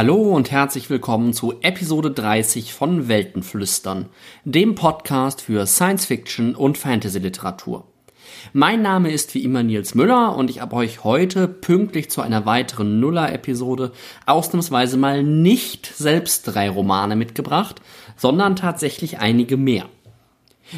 Hallo und herzlich willkommen zu Episode 30 von Weltenflüstern, dem Podcast für Science Fiction und Fantasy Literatur. Mein Name ist wie immer Nils Müller und ich habe euch heute pünktlich zu einer weiteren Nuller-Episode ausnahmsweise mal nicht selbst drei Romane mitgebracht, sondern tatsächlich einige mehr.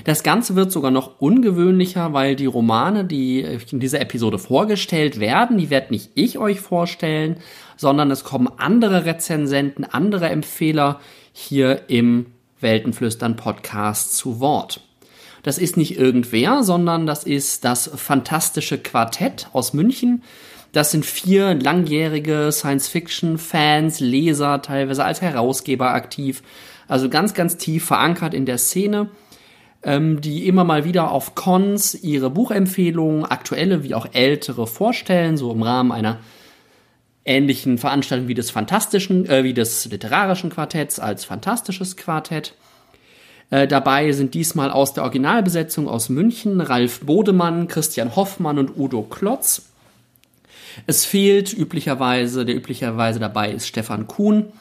Das Ganze wird sogar noch ungewöhnlicher, weil die Romane, die in dieser Episode vorgestellt werden, die werde nicht ich euch vorstellen, sondern es kommen andere Rezensenten, andere Empfehler hier im Weltenflüstern Podcast zu Wort. Das ist nicht irgendwer, sondern das ist das fantastische Quartett aus München. Das sind vier langjährige Science-Fiction-Fans, Leser, teilweise als Herausgeber aktiv. Also ganz, ganz tief verankert in der Szene ähm, die immer mal wieder auf Cons ihre Buchempfehlungen, aktuelle wie auch ältere, vorstellen, so im Rahmen einer ähnlichen Veranstaltung wie des fantastischen, äh, wie des literarischen Quartetts als fantastisches Quartett. Äh, dabei sind diesmal aus der Originalbesetzung aus München Ralf Bodemann, Christian Hoffmann und Udo Klotz. Es fehlt üblicherweise, der üblicherweise dabei ist Stefan Kuhn.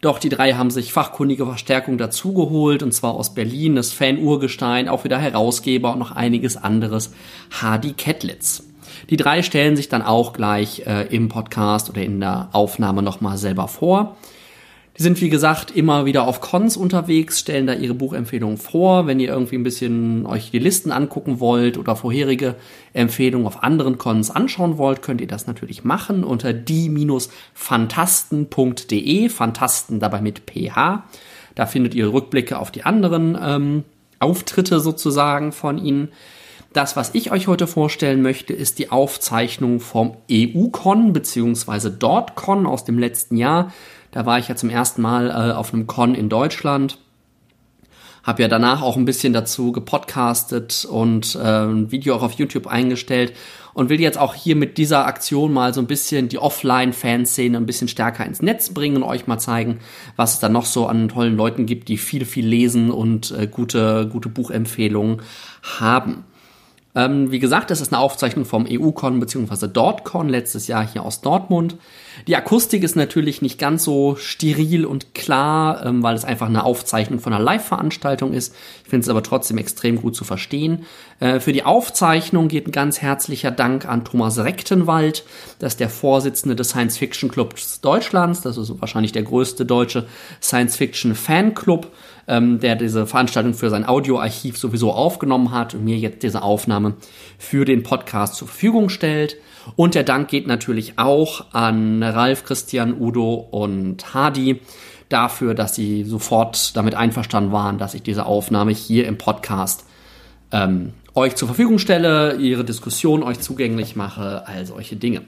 Doch die drei haben sich fachkundige Verstärkung dazugeholt, und zwar aus Berlin, das Fan-Urgestein, auch wieder Herausgeber und noch einiges anderes, Hardy Kettlitz. Die drei stellen sich dann auch gleich äh, im Podcast oder in der Aufnahme nochmal selber vor. Die sind, wie gesagt, immer wieder auf Cons unterwegs, stellen da ihre Buchempfehlungen vor. Wenn ihr irgendwie ein bisschen euch die Listen angucken wollt oder vorherige Empfehlungen auf anderen Cons anschauen wollt, könnt ihr das natürlich machen unter die-fantasten.de, Fantasten dabei mit PH. Da findet ihr Rückblicke auf die anderen ähm, Auftritte sozusagen von ihnen. Das, was ich euch heute vorstellen möchte, ist die Aufzeichnung vom EU-Con bzw. DortCon aus dem letzten Jahr. Da war ich ja zum ersten Mal äh, auf einem Con in Deutschland. Hab ja danach auch ein bisschen dazu gepodcastet und äh, ein Video auch auf YouTube eingestellt und will jetzt auch hier mit dieser Aktion mal so ein bisschen die Offline-Fanszene ein bisschen stärker ins Netz bringen und euch mal zeigen, was es da noch so an tollen Leuten gibt, die viel, viel lesen und äh, gute, gute Buchempfehlungen haben. Ähm, wie gesagt, das ist eine Aufzeichnung vom EU-Con bzw. DortCon letztes Jahr hier aus Dortmund. Die Akustik ist natürlich nicht ganz so steril und klar, ähm, weil es einfach eine Aufzeichnung von einer Live-Veranstaltung ist. Ich finde es aber trotzdem extrem gut zu verstehen. Äh, für die Aufzeichnung geht ein ganz herzlicher Dank an Thomas Rechtenwald. Das ist der Vorsitzende des Science Fiction Clubs Deutschlands. Das ist wahrscheinlich der größte deutsche Science Fiction Fanclub ähm, der diese Veranstaltung für sein Audioarchiv sowieso aufgenommen hat und mir jetzt diese Aufnahme für den Podcast zur Verfügung stellt. Und der Dank geht natürlich auch an Ralf, Christian, Udo und Hadi dafür, dass sie sofort damit einverstanden waren, dass ich diese Aufnahme hier im Podcast ähm, euch zur Verfügung stelle, ihre Diskussion euch zugänglich mache, all solche Dinge.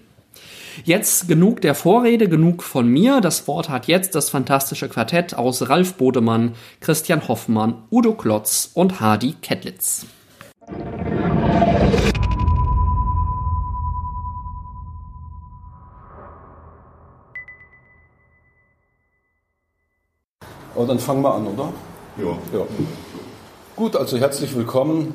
Jetzt genug der Vorrede, genug von mir. Das Wort hat jetzt das fantastische Quartett aus Ralf Bodemann, Christian Hoffmann, Udo Klotz und Hardy Kettlitz. Oh, dann fangen wir an, oder? Ja. ja. Gut, also herzlich willkommen.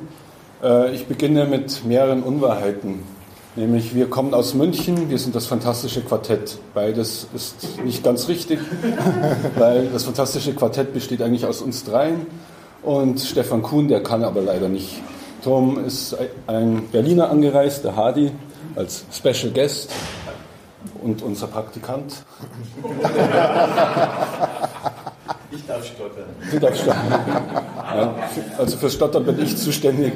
Äh, ich beginne mit mehreren Unwahrheiten. Nämlich, wir kommen aus München, wir sind das fantastische Quartett. Beides ist nicht ganz richtig, weil das fantastische Quartett besteht eigentlich aus uns dreien und Stefan Kuhn, der kann aber leider nicht. Tom ist ein Berliner angereist, der Hardy, als Special Guest und unser Praktikant. Ich darf stottern. Du darfst stottern. Ja, also für Stottern bin ich zuständig.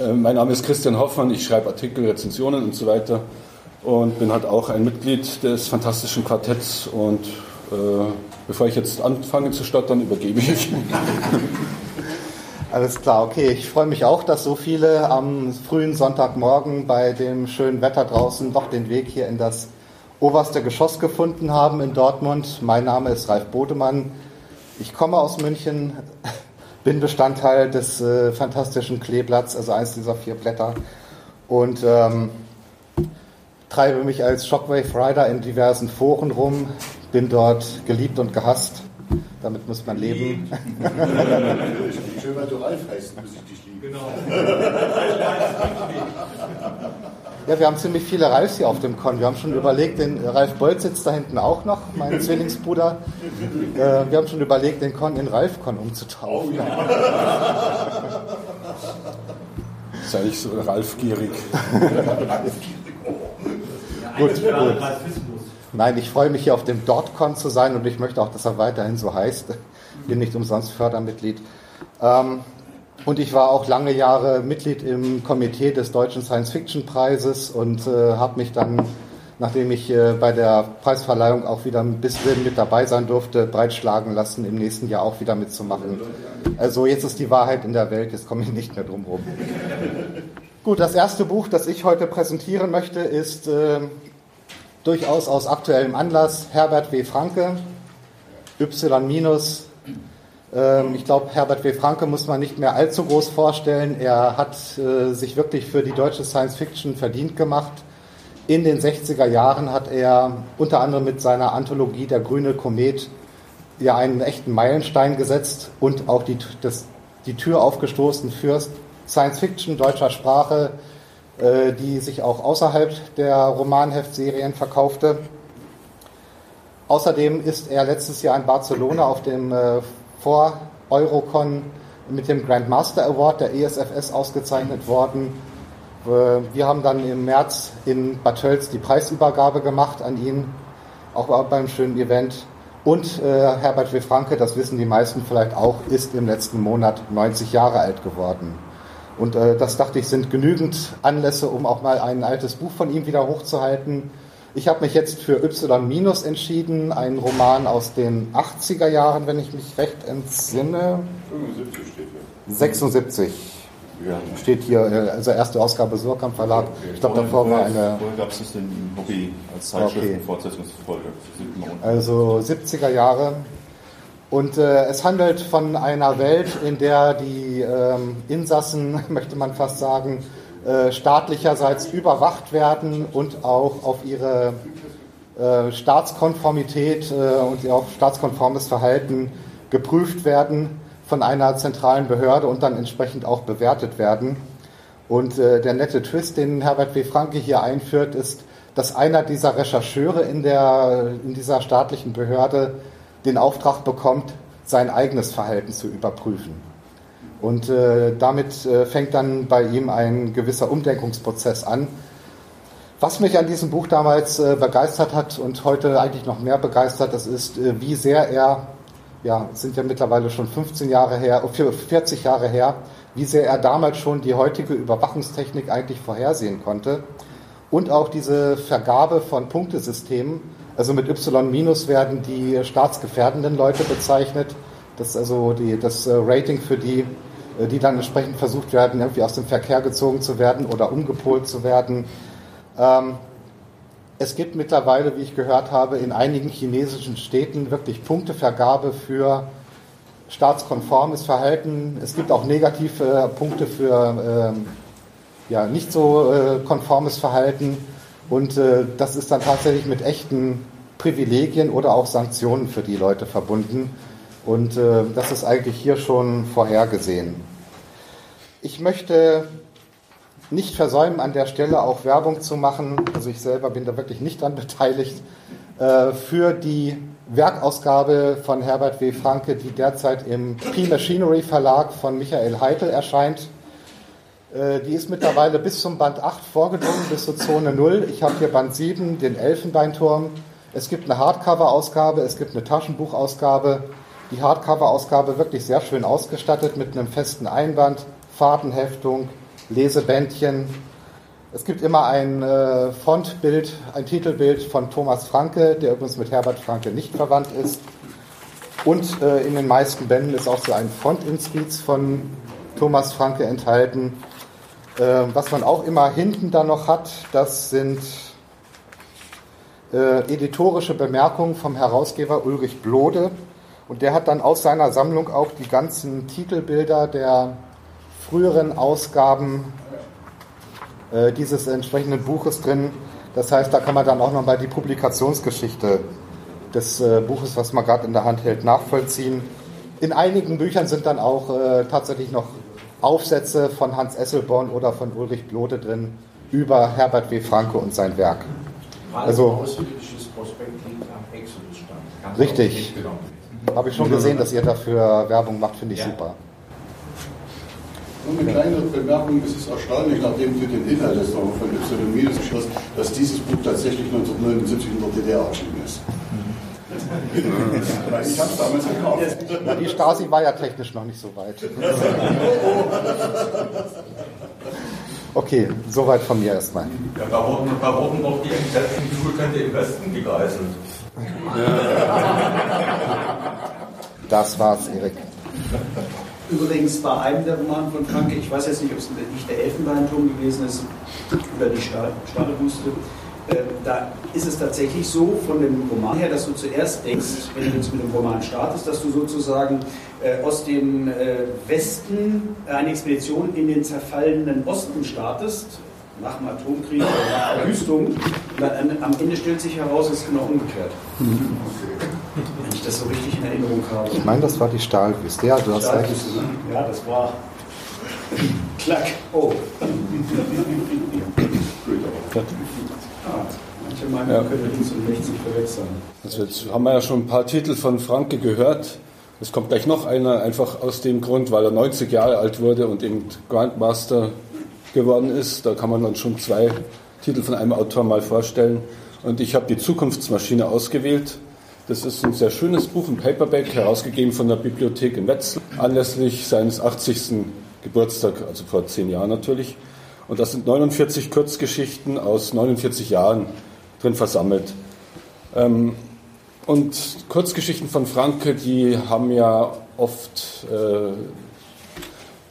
Äh, mein Name ist Christian Hoffmann, ich schreibe Artikel, Rezensionen und so weiter und bin halt auch ein Mitglied des fantastischen Quartetts und äh, bevor ich jetzt anfange zu stottern, übergebe ich. Alles klar, okay. Ich freue mich auch, dass so viele am frühen Sonntagmorgen bei dem schönen Wetter draußen doch den Weg hier in das oberste Geschoss gefunden haben in Dortmund. Mein Name ist Ralf Bodemann. Ich komme aus München, bin Bestandteil des äh, fantastischen Kleeblatts, also eines dieser vier Blätter. Und ähm, treibe mich als Shockwave Rider in diversen Foren rum, bin dort geliebt und gehasst. Damit muss man leben. Schön, weil du Ralf heißt, muss ich dich lieben. Genau. Ja, wir haben ziemlich viele Ralfs hier auf dem Con. Wir haben schon überlegt, den Ralf Bolt sitzt da hinten auch noch, mein Zwillingsbruder. Äh, wir haben schon überlegt, den Con in Ralf-Con umzutaufen. Oh, ja. Sei ich so Ralf-gierig. gut, gut. Nein, ich freue mich hier auf dem DortCon zu sein und ich möchte auch, dass er weiterhin so heißt. Bin nicht umsonst Fördermitglied. Ähm, und ich war auch lange Jahre Mitglied im Komitee des Deutschen Science-Fiction-Preises und äh, habe mich dann, nachdem ich äh, bei der Preisverleihung auch wieder ein bisschen mit dabei sein durfte, breitschlagen lassen, im nächsten Jahr auch wieder mitzumachen. Also jetzt ist die Wahrheit in der Welt, jetzt komme ich nicht mehr drum rum. Gut, das erste Buch, das ich heute präsentieren möchte, ist äh, durchaus aus aktuellem Anlass Herbert W. Franke, Y- ich glaube, Herbert W. Franke muss man nicht mehr allzu groß vorstellen. Er hat äh, sich wirklich für die deutsche Science Fiction verdient gemacht. In den 60er Jahren hat er unter anderem mit seiner Anthologie Der grüne Komet ja einen echten Meilenstein gesetzt und auch die, das, die Tür aufgestoßen für Science Fiction deutscher Sprache, äh, die sich auch außerhalb der Romanheftserien verkaufte. Außerdem ist er letztes Jahr in Barcelona auf dem äh, vor Eurocon mit dem Grandmaster Award der ESFS ausgezeichnet worden. Äh, wir haben dann im März in Bad Tölz die Preisübergabe gemacht an ihn, auch beim schönen Event. Und äh, Herbert W. Franke, das wissen die meisten vielleicht auch, ist im letzten Monat 90 Jahre alt geworden. Und äh, das dachte ich, sind genügend Anlässe, um auch mal ein altes Buch von ihm wieder hochzuhalten. Ich habe mich jetzt für Y- entschieden, ein Roman aus den 80er Jahren, wenn ich mich recht entsinne. 75 steht hier. 76 ja. steht hier, äh, also erste Ausgabe Surkamp Verlag. Okay. Ich glaube, davor war eine. Vorher gab es das denn im Hobby als Zeitschrift okay. Also 70er Jahre. Und äh, es handelt von einer Welt, in der die ähm, Insassen, möchte man fast sagen, staatlicherseits überwacht werden und auch auf ihre äh, Staatskonformität äh, und auch staatskonformes Verhalten geprüft werden von einer zentralen Behörde und dann entsprechend auch bewertet werden. Und äh, der nette Twist, den Herbert W. Franke hier einführt, ist, dass einer dieser Rechercheure in, der, in dieser staatlichen Behörde den Auftrag bekommt, sein eigenes Verhalten zu überprüfen. Und äh, damit äh, fängt dann bei ihm ein gewisser Umdenkungsprozess an. Was mich an diesem Buch damals äh, begeistert hat und heute eigentlich noch mehr begeistert, das ist, äh, wie sehr er, ja, sind ja mittlerweile schon 15 Jahre her, 40 Jahre her, wie sehr er damals schon die heutige Überwachungstechnik eigentlich vorhersehen konnte. Und auch diese Vergabe von Punktesystemen, also mit Y- werden die staatsgefährdenden Leute bezeichnet. Das ist also die, das äh, Rating für die die dann entsprechend versucht werden, irgendwie aus dem Verkehr gezogen zu werden oder umgepolt zu werden. Ähm, es gibt mittlerweile, wie ich gehört habe, in einigen chinesischen Städten wirklich Punktevergabe für staatskonformes Verhalten. Es gibt auch negative äh, Punkte für ähm, ja, nicht so äh, konformes Verhalten. Und äh, das ist dann tatsächlich mit echten Privilegien oder auch Sanktionen für die Leute verbunden. Und äh, das ist eigentlich hier schon vorhergesehen. Ich möchte nicht versäumen, an der Stelle auch Werbung zu machen, also ich selber bin da wirklich nicht dran beteiligt, äh, für die Werkausgabe von Herbert W. Franke, die derzeit im P-Machinery Verlag von Michael Heitel erscheint. Äh, die ist mittlerweile bis zum Band 8 vorgedrungen, bis zur Zone 0. Ich habe hier Band 7, den Elfenbeinturm. Es gibt eine Hardcover-Ausgabe, es gibt eine Taschenbuchausgabe die Hardcover-Ausgabe wirklich sehr schön ausgestattet mit einem festen Einband, Fahrtenheftung, Lesebändchen. Es gibt immer ein äh, Fontbild, ein Titelbild von Thomas Franke, der übrigens mit Herbert Franke nicht verwandt ist. Und äh, in den meisten Bänden ist auch so ein Fontinspiz von Thomas Franke enthalten. Äh, was man auch immer hinten da noch hat, das sind äh, editorische Bemerkungen vom Herausgeber Ulrich Blode. Und der hat dann aus seiner Sammlung auch die ganzen Titelbilder der früheren Ausgaben äh, dieses entsprechenden Buches drin. Das heißt, da kann man dann auch nochmal die Publikationsgeschichte des äh, Buches, was man gerade in der Hand hält, nachvollziehen. In einigen Büchern sind dann auch äh, tatsächlich noch Aufsätze von Hans Esselborn oder von Ulrich Blode drin. über Herbert W. Franke und sein Werk. Also, richtig. Habe ich schon gesehen, dass ihr dafür Werbung macht, finde ich ja. super. Nur eine kleine Bemerkung, es ist erstaunlich, nachdem du den Inhalt des von Y Minus geschlossen dass dieses Buch tatsächlich 1979 in der DDR erschienen ist. ich habe es damals gekauft. Die Stasi war ja technisch noch nicht so weit. Okay, soweit von mir erstmal. Ja, da wurden, da wurden noch die entsetzten Zustände im Westen gegeißelt. Das war's, Erik. Übrigens bei einem der Romane von Franke, ich weiß jetzt nicht, ob es nicht der Elfenbeinturm gewesen ist oder die Stadelwüste, äh, da ist es tatsächlich so von dem Roman her, dass du zuerst denkst, wenn du jetzt mit dem Roman startest, dass du sozusagen äh, aus dem äh, Westen eine Expedition in den zerfallenen Osten startest, nach dem Atomkrieg oder nach Verwüstung. Und dann am Ende stellt sich heraus, es ist genau umgekehrt. Okay. Wenn ich das so richtig in Erinnerung habe. Ich meine, das war die Stahlwüste. Ja, du hast recht. Ne? Ja, das war. Klack. Oh. ah, manche meinen, ja. können links und rechts nicht verwechseln. Also jetzt haben wir ja schon ein paar Titel von Franke gehört. Es kommt gleich noch einer, einfach aus dem Grund, weil er 90 Jahre alt wurde und eben Grandmaster geworden ist. Da kann man dann schon zwei Titel von einem Autor mal vorstellen. Und ich habe die Zukunftsmaschine ausgewählt. Das ist ein sehr schönes Buch, ein Paperback, herausgegeben von der Bibliothek in Wetzlar, anlässlich seines 80. Geburtstag, also vor zehn Jahren natürlich. Und da sind 49 Kurzgeschichten aus 49 Jahren drin versammelt. Ähm, und Kurzgeschichten von Franke, die haben ja oft äh,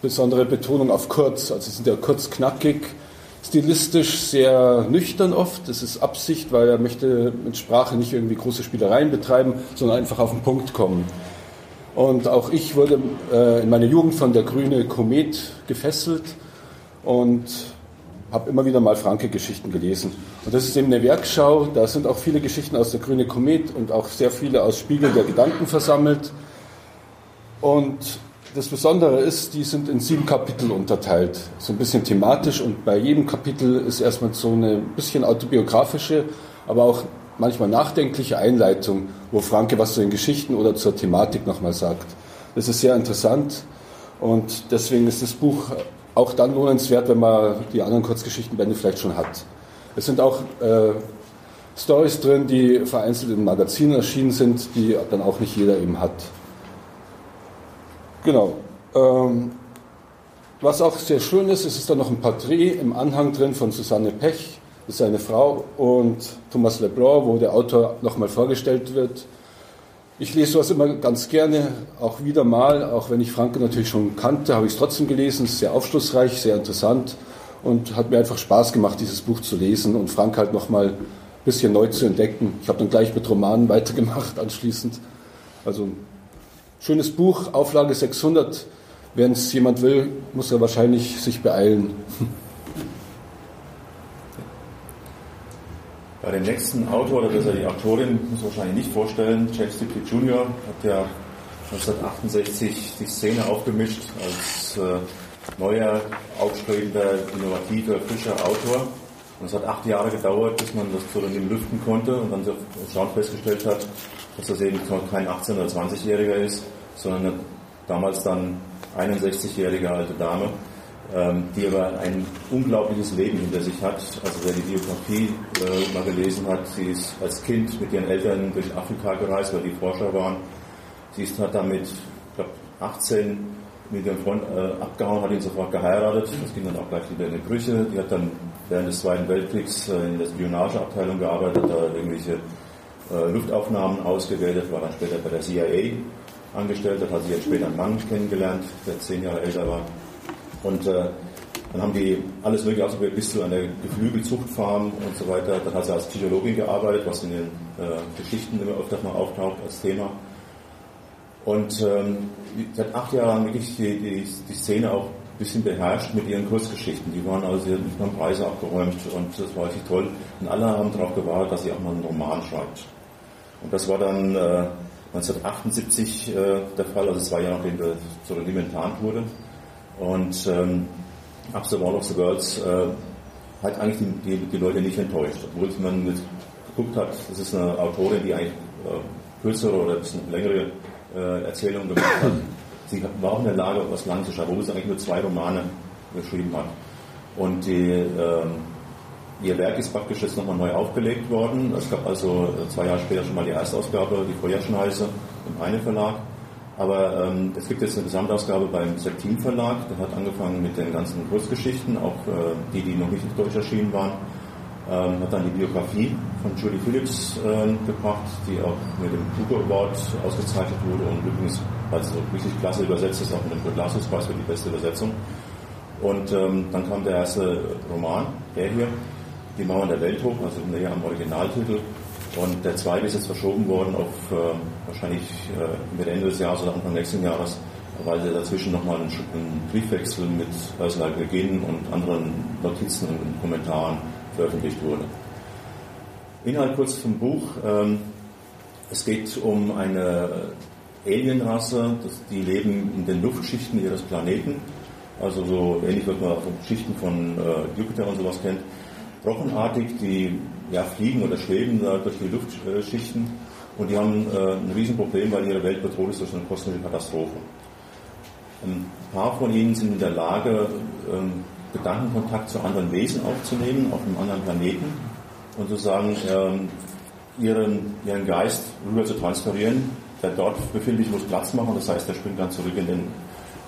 besondere Betonung auf kurz, also sind ja kurz knackig, stilistisch sehr nüchtern oft. Das ist Absicht, weil er möchte mit Sprache nicht irgendwie große Spielereien betreiben, sondern einfach auf den Punkt kommen. Und auch ich wurde äh, in meiner Jugend von der Grüne Komet gefesselt und habe immer wieder mal Franke-Geschichten gelesen. Und das ist eben eine Werkschau, da sind auch viele Geschichten aus der Grüne Komet und auch sehr viele aus Spiegel der Gedanken versammelt. Und das Besondere ist, die sind in sieben Kapitel unterteilt, so ein bisschen thematisch und bei jedem Kapitel ist erstmal so eine bisschen autobiografische, aber auch manchmal nachdenkliche Einleitung, wo Franke was zu den Geschichten oder zur Thematik nochmal sagt. Das ist sehr interessant und deswegen ist das Buch auch dann lohnenswert, wenn man die anderen Kurzgeschichtenbände vielleicht schon hat. Es sind auch äh, Stories drin, die vereinzelt in Magazinen erschienen sind, die dann auch nicht jeder eben hat. Genau. Ähm, was auch sehr schön ist, ist, ist da noch ein Porträt im Anhang drin von Susanne Pech, das ist seine Frau, und Thomas Leblanc, wo der Autor nochmal vorgestellt wird. Ich lese sowas immer ganz gerne, auch wieder mal, auch wenn ich Franke natürlich schon kannte, habe ich es trotzdem gelesen, es ist sehr aufschlussreich, sehr interessant und hat mir einfach Spaß gemacht, dieses Buch zu lesen und Frank halt nochmal ein bisschen neu zu entdecken. Ich habe dann gleich mit Romanen weitergemacht anschließend. Also Schönes Buch, Auflage 600. Wenn es jemand will, muss er wahrscheinlich sich beeilen. Bei dem nächsten Autor, oder besser die Autorin, muss man wahrscheinlich nicht vorstellen, James Dipley Jr. hat ja 1968 die Szene aufgemischt als äh, neuer, aufstrebender, innovativer, frischer Autor. Und es hat acht Jahre gedauert, bis man das Pseudonym lüften konnte und dann erstaunt festgestellt hat, dass das eben kein 18- oder 20-Jähriger ist, sondern damals dann 61-jährige alte Dame, ähm, die aber ein unglaubliches Leben hinter sich hat. Also wer die Biografie äh, mal gelesen hat, sie ist als Kind mit ihren Eltern durch Afrika gereist, weil die Forscher waren. Sie ist, hat damit, ich glaube, 18 mit ihrem Freund äh, abgehauen, hat ihn sofort geheiratet. Das ging dann auch gleich wieder in die Brüche. Die hat dann während des Zweiten Weltkriegs äh, in der Spionageabteilung gearbeitet, da irgendwelche äh, Luftaufnahmen ausgewertet, war dann später bei der CIA angestellt, hat sie jetzt später einen Mann kennengelernt, der zehn Jahre älter war. Und äh, dann haben die alles wirklich ausprobiert, bis zu einer Geflügelzuchtfarm und so weiter. Dann hat sie als Psychologin gearbeitet, was in den äh, Geschichten immer öfter mal auftaucht als Thema. Und ähm, seit acht Jahren wirklich die, die, die Szene auch bisschen beherrscht mit ihren Kurzgeschichten. Die waren also, sie haben Preise abgeräumt und das war richtig toll. Und alle haben darauf gewartet, dass sie auch mal einen Roman schreibt. Und das war dann äh, 1978 äh, der Fall, also zwei Jahre nachdem der Pseudonym enttarnt wurde. Und ähm, Up the Wall of the Girls äh, hat eigentlich die, die, Leute nicht enttäuscht, obwohl man mit geguckt hat, das ist eine Autorin, die eigentlich äh, kürzere oder ein bisschen längere äh, Erzählungen gemacht hat. Sie war auch in der Lage, was lang zu schreiben, obwohl sie eigentlich nur zwei Romane geschrieben hat. Und die, äh, ihr Werk ist praktisch jetzt nochmal neu aufgelegt worden. Es gab also zwei Jahre später schon mal die Erstausgabe, die Feuerschneise im einen Verlag. Aber ähm, es gibt jetzt eine Gesamtausgabe beim Septim Verlag. Der hat angefangen mit den ganzen Kurzgeschichten, auch äh, die, die noch nicht in Deutsch erschienen waren. Ähm, hat dann die Biografie von Julie Phillips ähm, gebracht, die auch mit dem Hugo Award ausgezeichnet wurde und übrigens, weil sie so richtig klasse übersetzt ist, auch mit dem Glasungspreis für die beste Übersetzung. Und ähm, dann kam der erste Roman, der hier, Die Mauern der Welt hoch, also näher am Originaltitel. Und der zweite ist jetzt verschoben worden auf äh, wahrscheinlich äh, Mitte Ende des Jahres oder Anfang nächsten Jahres, weil dazwischen nochmal ein, ein Briefwechsel mit Ursula Le Guin und anderen Notizen und Kommentaren veröffentlicht wurde. Inhalt kurz zum Buch. Ähm, es geht um eine Alienrasse, die leben in den Luftschichten ihres Planeten. Also so ähnlich, wie man von Schichten von äh, Jupiter und sowas kennt. Brochenartig, die ja, fliegen oder schweben durch die Luftschichten und die haben äh, ein Riesenproblem, weil ihre Welt bedroht ist durch eine kosmische Katastrophe. Ein paar von ihnen sind in der Lage, ähm, Gedankenkontakt zu anderen Wesen aufzunehmen, auf einem anderen Planeten und sozusagen ähm, ihren, ihren Geist rüber zu transferieren. Der dort befindliche muss Platz machen, das heißt, er springt dann zurück in den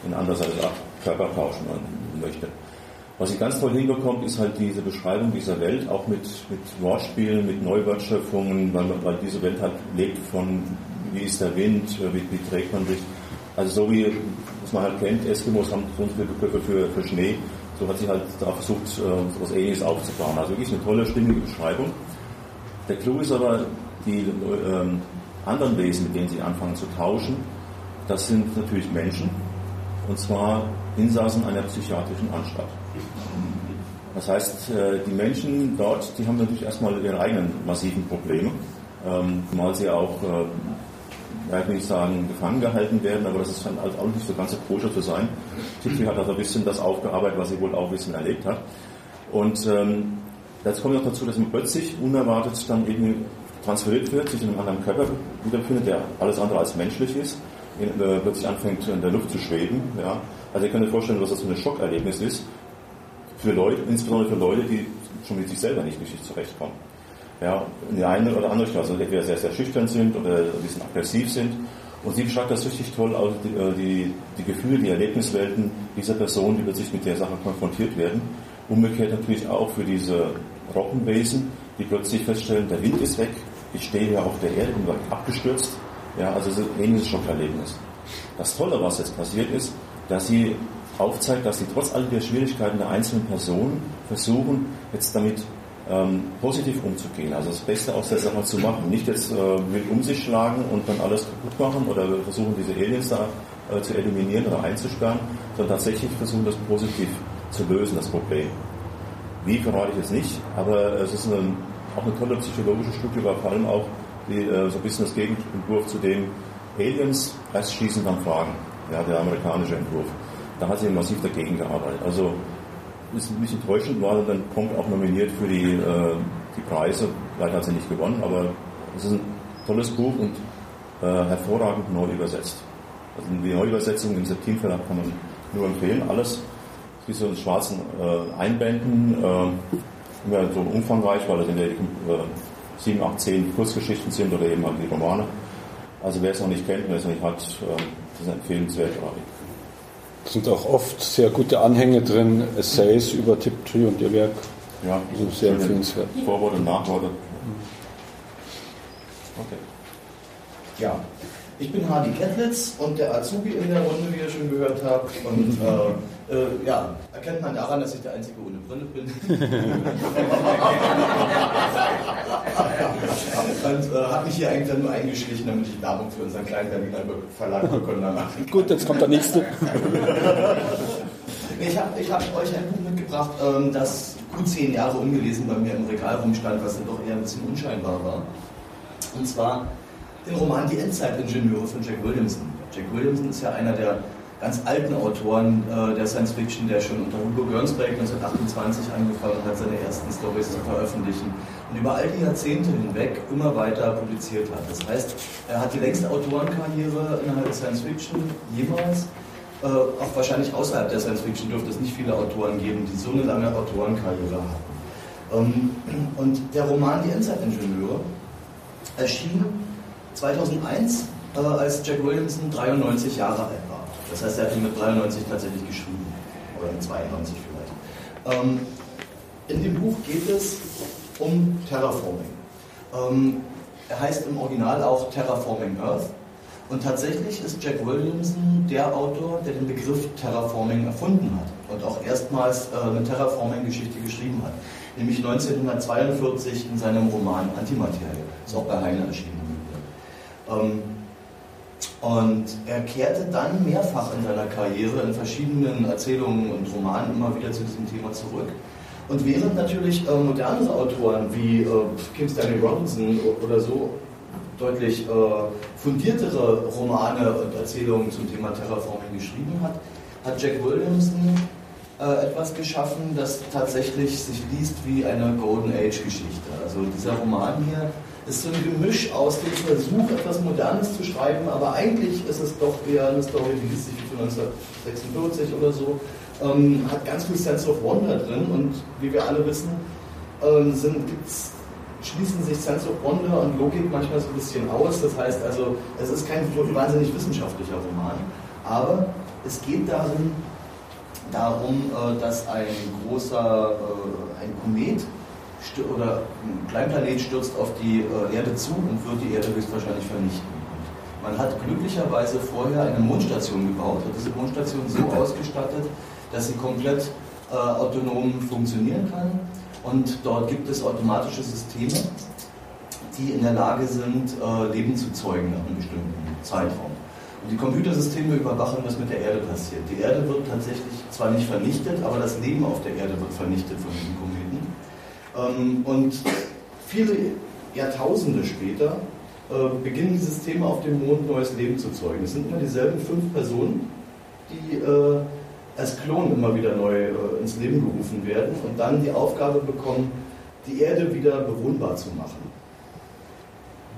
in anders als Körper tauschen möchte. Was sie ganz toll hinbekommt, ist halt diese Beschreibung dieser Welt, auch mit, mit Wortspielen, mit Neuwortschöpfungen, weil, weil diese Welt halt lebt von, wie ist der Wind, wie, wie trägt man sich. Also so wie, was man halt kennt, Eskimos haben so viele Begriffe für, für Schnee, so hat sie halt da versucht, so etwas Ähnliches aufzubauen. Also wirklich eine tolle, stimmige Beschreibung. Der Clou ist aber, die ähm, anderen Wesen, mit denen sie anfangen zu tauschen, das sind natürlich Menschen, und zwar Insassen einer psychiatrischen Anstalt. Das heißt, äh, die Menschen dort, die haben natürlich erstmal ihre eigenen massiven Probleme, ähm, zumal sie auch äh, ja, ich will nicht sagen, gefangen gehalten werden, aber das ist dann halt auch nicht so ganz koscher zu sein. Tipsy hat also ein bisschen das aufgearbeitet, was sie wohl auch ein bisschen erlebt hat. Und ähm, jetzt kommt noch dazu, dass man plötzlich unerwartet dann irgendwie transferiert wird, sich in einem anderen Körper wiederfindet, der alles andere als menschlich ist, in, äh, plötzlich anfängt in der Luft zu schweben. Ja. Also ihr könnt euch vorstellen, was das für ein Schockerlebnis ist, für Leute, insbesondere für Leute, die schon mit sich selber nicht richtig zurechtkommen ja, in die eine oder andere Richtung, also entweder sehr, sehr schüchtern sind oder ein bisschen aggressiv sind. Und sie beschreibt das richtig toll, also die, äh, die, die Gefühle, die Erlebniswelten dieser Person, die plötzlich mit der Sache konfrontiert werden. Umgekehrt natürlich auch für diese Robbenwesen, die plötzlich feststellen, der Wind ist weg, ich stehe hier auf der Erde, bin abgestürzt. Ja, also es ist ein ähnliches Schockerlebnis. Das Tolle, was jetzt passiert ist, dass sie aufzeigt, dass sie trotz all der Schwierigkeiten der einzelnen Personen versuchen, jetzt damit ähm, positiv umzugehen, also das Beste aus der Sache zu machen. Nicht jetzt äh, wild um sich schlagen und dann alles kaputt machen oder versuchen, diese Aliens da äh, zu eliminieren oder einzusperren, sondern tatsächlich versuchen, das positiv zu lösen, das Problem. Wie verrate ich es nicht, aber es ist eine, auch eine tolle psychologische Studie, war vor allem auch die, äh, so ein bisschen das Gegenentwurf zu dem Aliens erst schießen, dann fragen. Ja, der amerikanische Entwurf. Da hat sie massiv dagegen gearbeitet. Also ist ein bisschen enttäuschend, war dann Punkt auch nominiert für die, äh, die Preise. Leider hat sie nicht gewonnen, aber es ist ein tolles Buch und äh, hervorragend neu übersetzt. Also die Neuübersetzung im Septemberverlag kann man nur empfehlen. Alles wie so in schwarzen äh, Einbänden, äh, immer so umfangreich, weil es in der äh, 7, 8, 10 Kurzgeschichten sind oder eben halt die Romane. Also wer es noch nicht kennt, wer es noch nicht hat, äh, das ist empfehlenswert gerade. Es sind auch oft sehr gute Anhänge drin, Essays über Tiptree und ihr Werk. Ja, also sehr empfehlenswert. Vorworte und Nachworte. Okay. Ja, ich bin Hardy Kettlitz und der Azubi in der Runde, wie ihr schon gehört habt. Und äh, äh, ja, erkennt man daran, dass ich der Einzige ohne Brille bin. und äh, habe mich hier eigentlich dann nur eingeschlichen, damit ich Werbung für unseren kleinen Berliner Verlag bekommen habe. Gut, jetzt kommt der nächste. ich habe ich hab euch ein Buch mitgebracht, ähm, das gut zehn Jahre ungelesen bei mir im Regal rumstand, was dann doch eher ein bisschen unscheinbar war. Und zwar den Roman Die Endzeitingenieure von Jack Williamson. Jack Williamson ist ja einer der ganz alten Autoren äh, der Science Fiction, der schon unter Hugo Gernsback 1928 angefangen hat, seine ersten Stories zu veröffentlichen und über all die Jahrzehnte hinweg immer weiter publiziert hat. Das heißt, er hat die längste Autorenkarriere innerhalb der Science Fiction jemals. Äh, auch wahrscheinlich außerhalb der Science Fiction dürfte es nicht viele Autoren geben, die so eine lange Autorenkarriere haben. Ähm, und der Roman Die Endzeitingenieure erschien 2001, äh, als Jack Williamson 93 Jahre alt war. Das heißt, er hat ihn mit 93 tatsächlich geschrieben. Oder mit 92 vielleicht. Ähm, in dem Buch geht es um Terraforming. Ähm, er heißt im Original auch Terraforming Earth. Und tatsächlich ist Jack Williamson der Autor, der den Begriff Terraforming erfunden hat und auch erstmals äh, eine Terraforming-Geschichte geschrieben hat. Nämlich 1942 in seinem Roman Antimaterie. Ist auch bei Heine erschienen. Ähm, und er kehrte dann mehrfach in seiner Karriere in verschiedenen Erzählungen und Romanen immer wieder zu diesem Thema zurück. Und während natürlich äh, moderne Autoren wie äh, Kim Stanley Robinson oder so deutlich äh, fundiertere Romane und Erzählungen zum Thema Terraforming geschrieben hat, hat Jack Williamson äh, etwas geschaffen, das tatsächlich sich liest wie eine Golden Age Geschichte. Also dieser Roman hier ist so ein Gemisch aus dem Versuch, etwas Modernes zu schreiben, aber eigentlich ist es doch eher eine Story, die liest sich von 1946 oder so. Ähm, hat ganz viel Sense of Wonder drin und wie wir alle wissen, ähm, sind, schließen sich Sense of Wonder und Logik manchmal so ein bisschen aus. Das heißt also, es ist kein wahnsinnig wissenschaftlicher Roman, aber es geht darin, darum, äh, dass ein großer, äh, ein Komet oder ein Kleinplanet stürzt auf die äh, Erde zu und wird die Erde höchstwahrscheinlich vernichten. Man hat glücklicherweise vorher eine Mondstation gebaut, hat diese Mondstation so ausgestattet, dass sie komplett äh, autonom funktionieren kann. Und dort gibt es automatische Systeme, die in der Lage sind, äh, Leben zu zeugen nach einem bestimmten Zeitraum. Und die Computersysteme überwachen, was mit der Erde passiert. Die Erde wird tatsächlich zwar nicht vernichtet, aber das Leben auf der Erde wird vernichtet von diesem Kometen. Ähm, und viele Jahrtausende später äh, beginnen die Systeme auf dem Mond neues Leben zu zeugen. Es sind immer dieselben fünf Personen, die äh, als Klon immer wieder neu äh, ins Leben gerufen werden und dann die Aufgabe bekommen, die Erde wieder bewohnbar zu machen.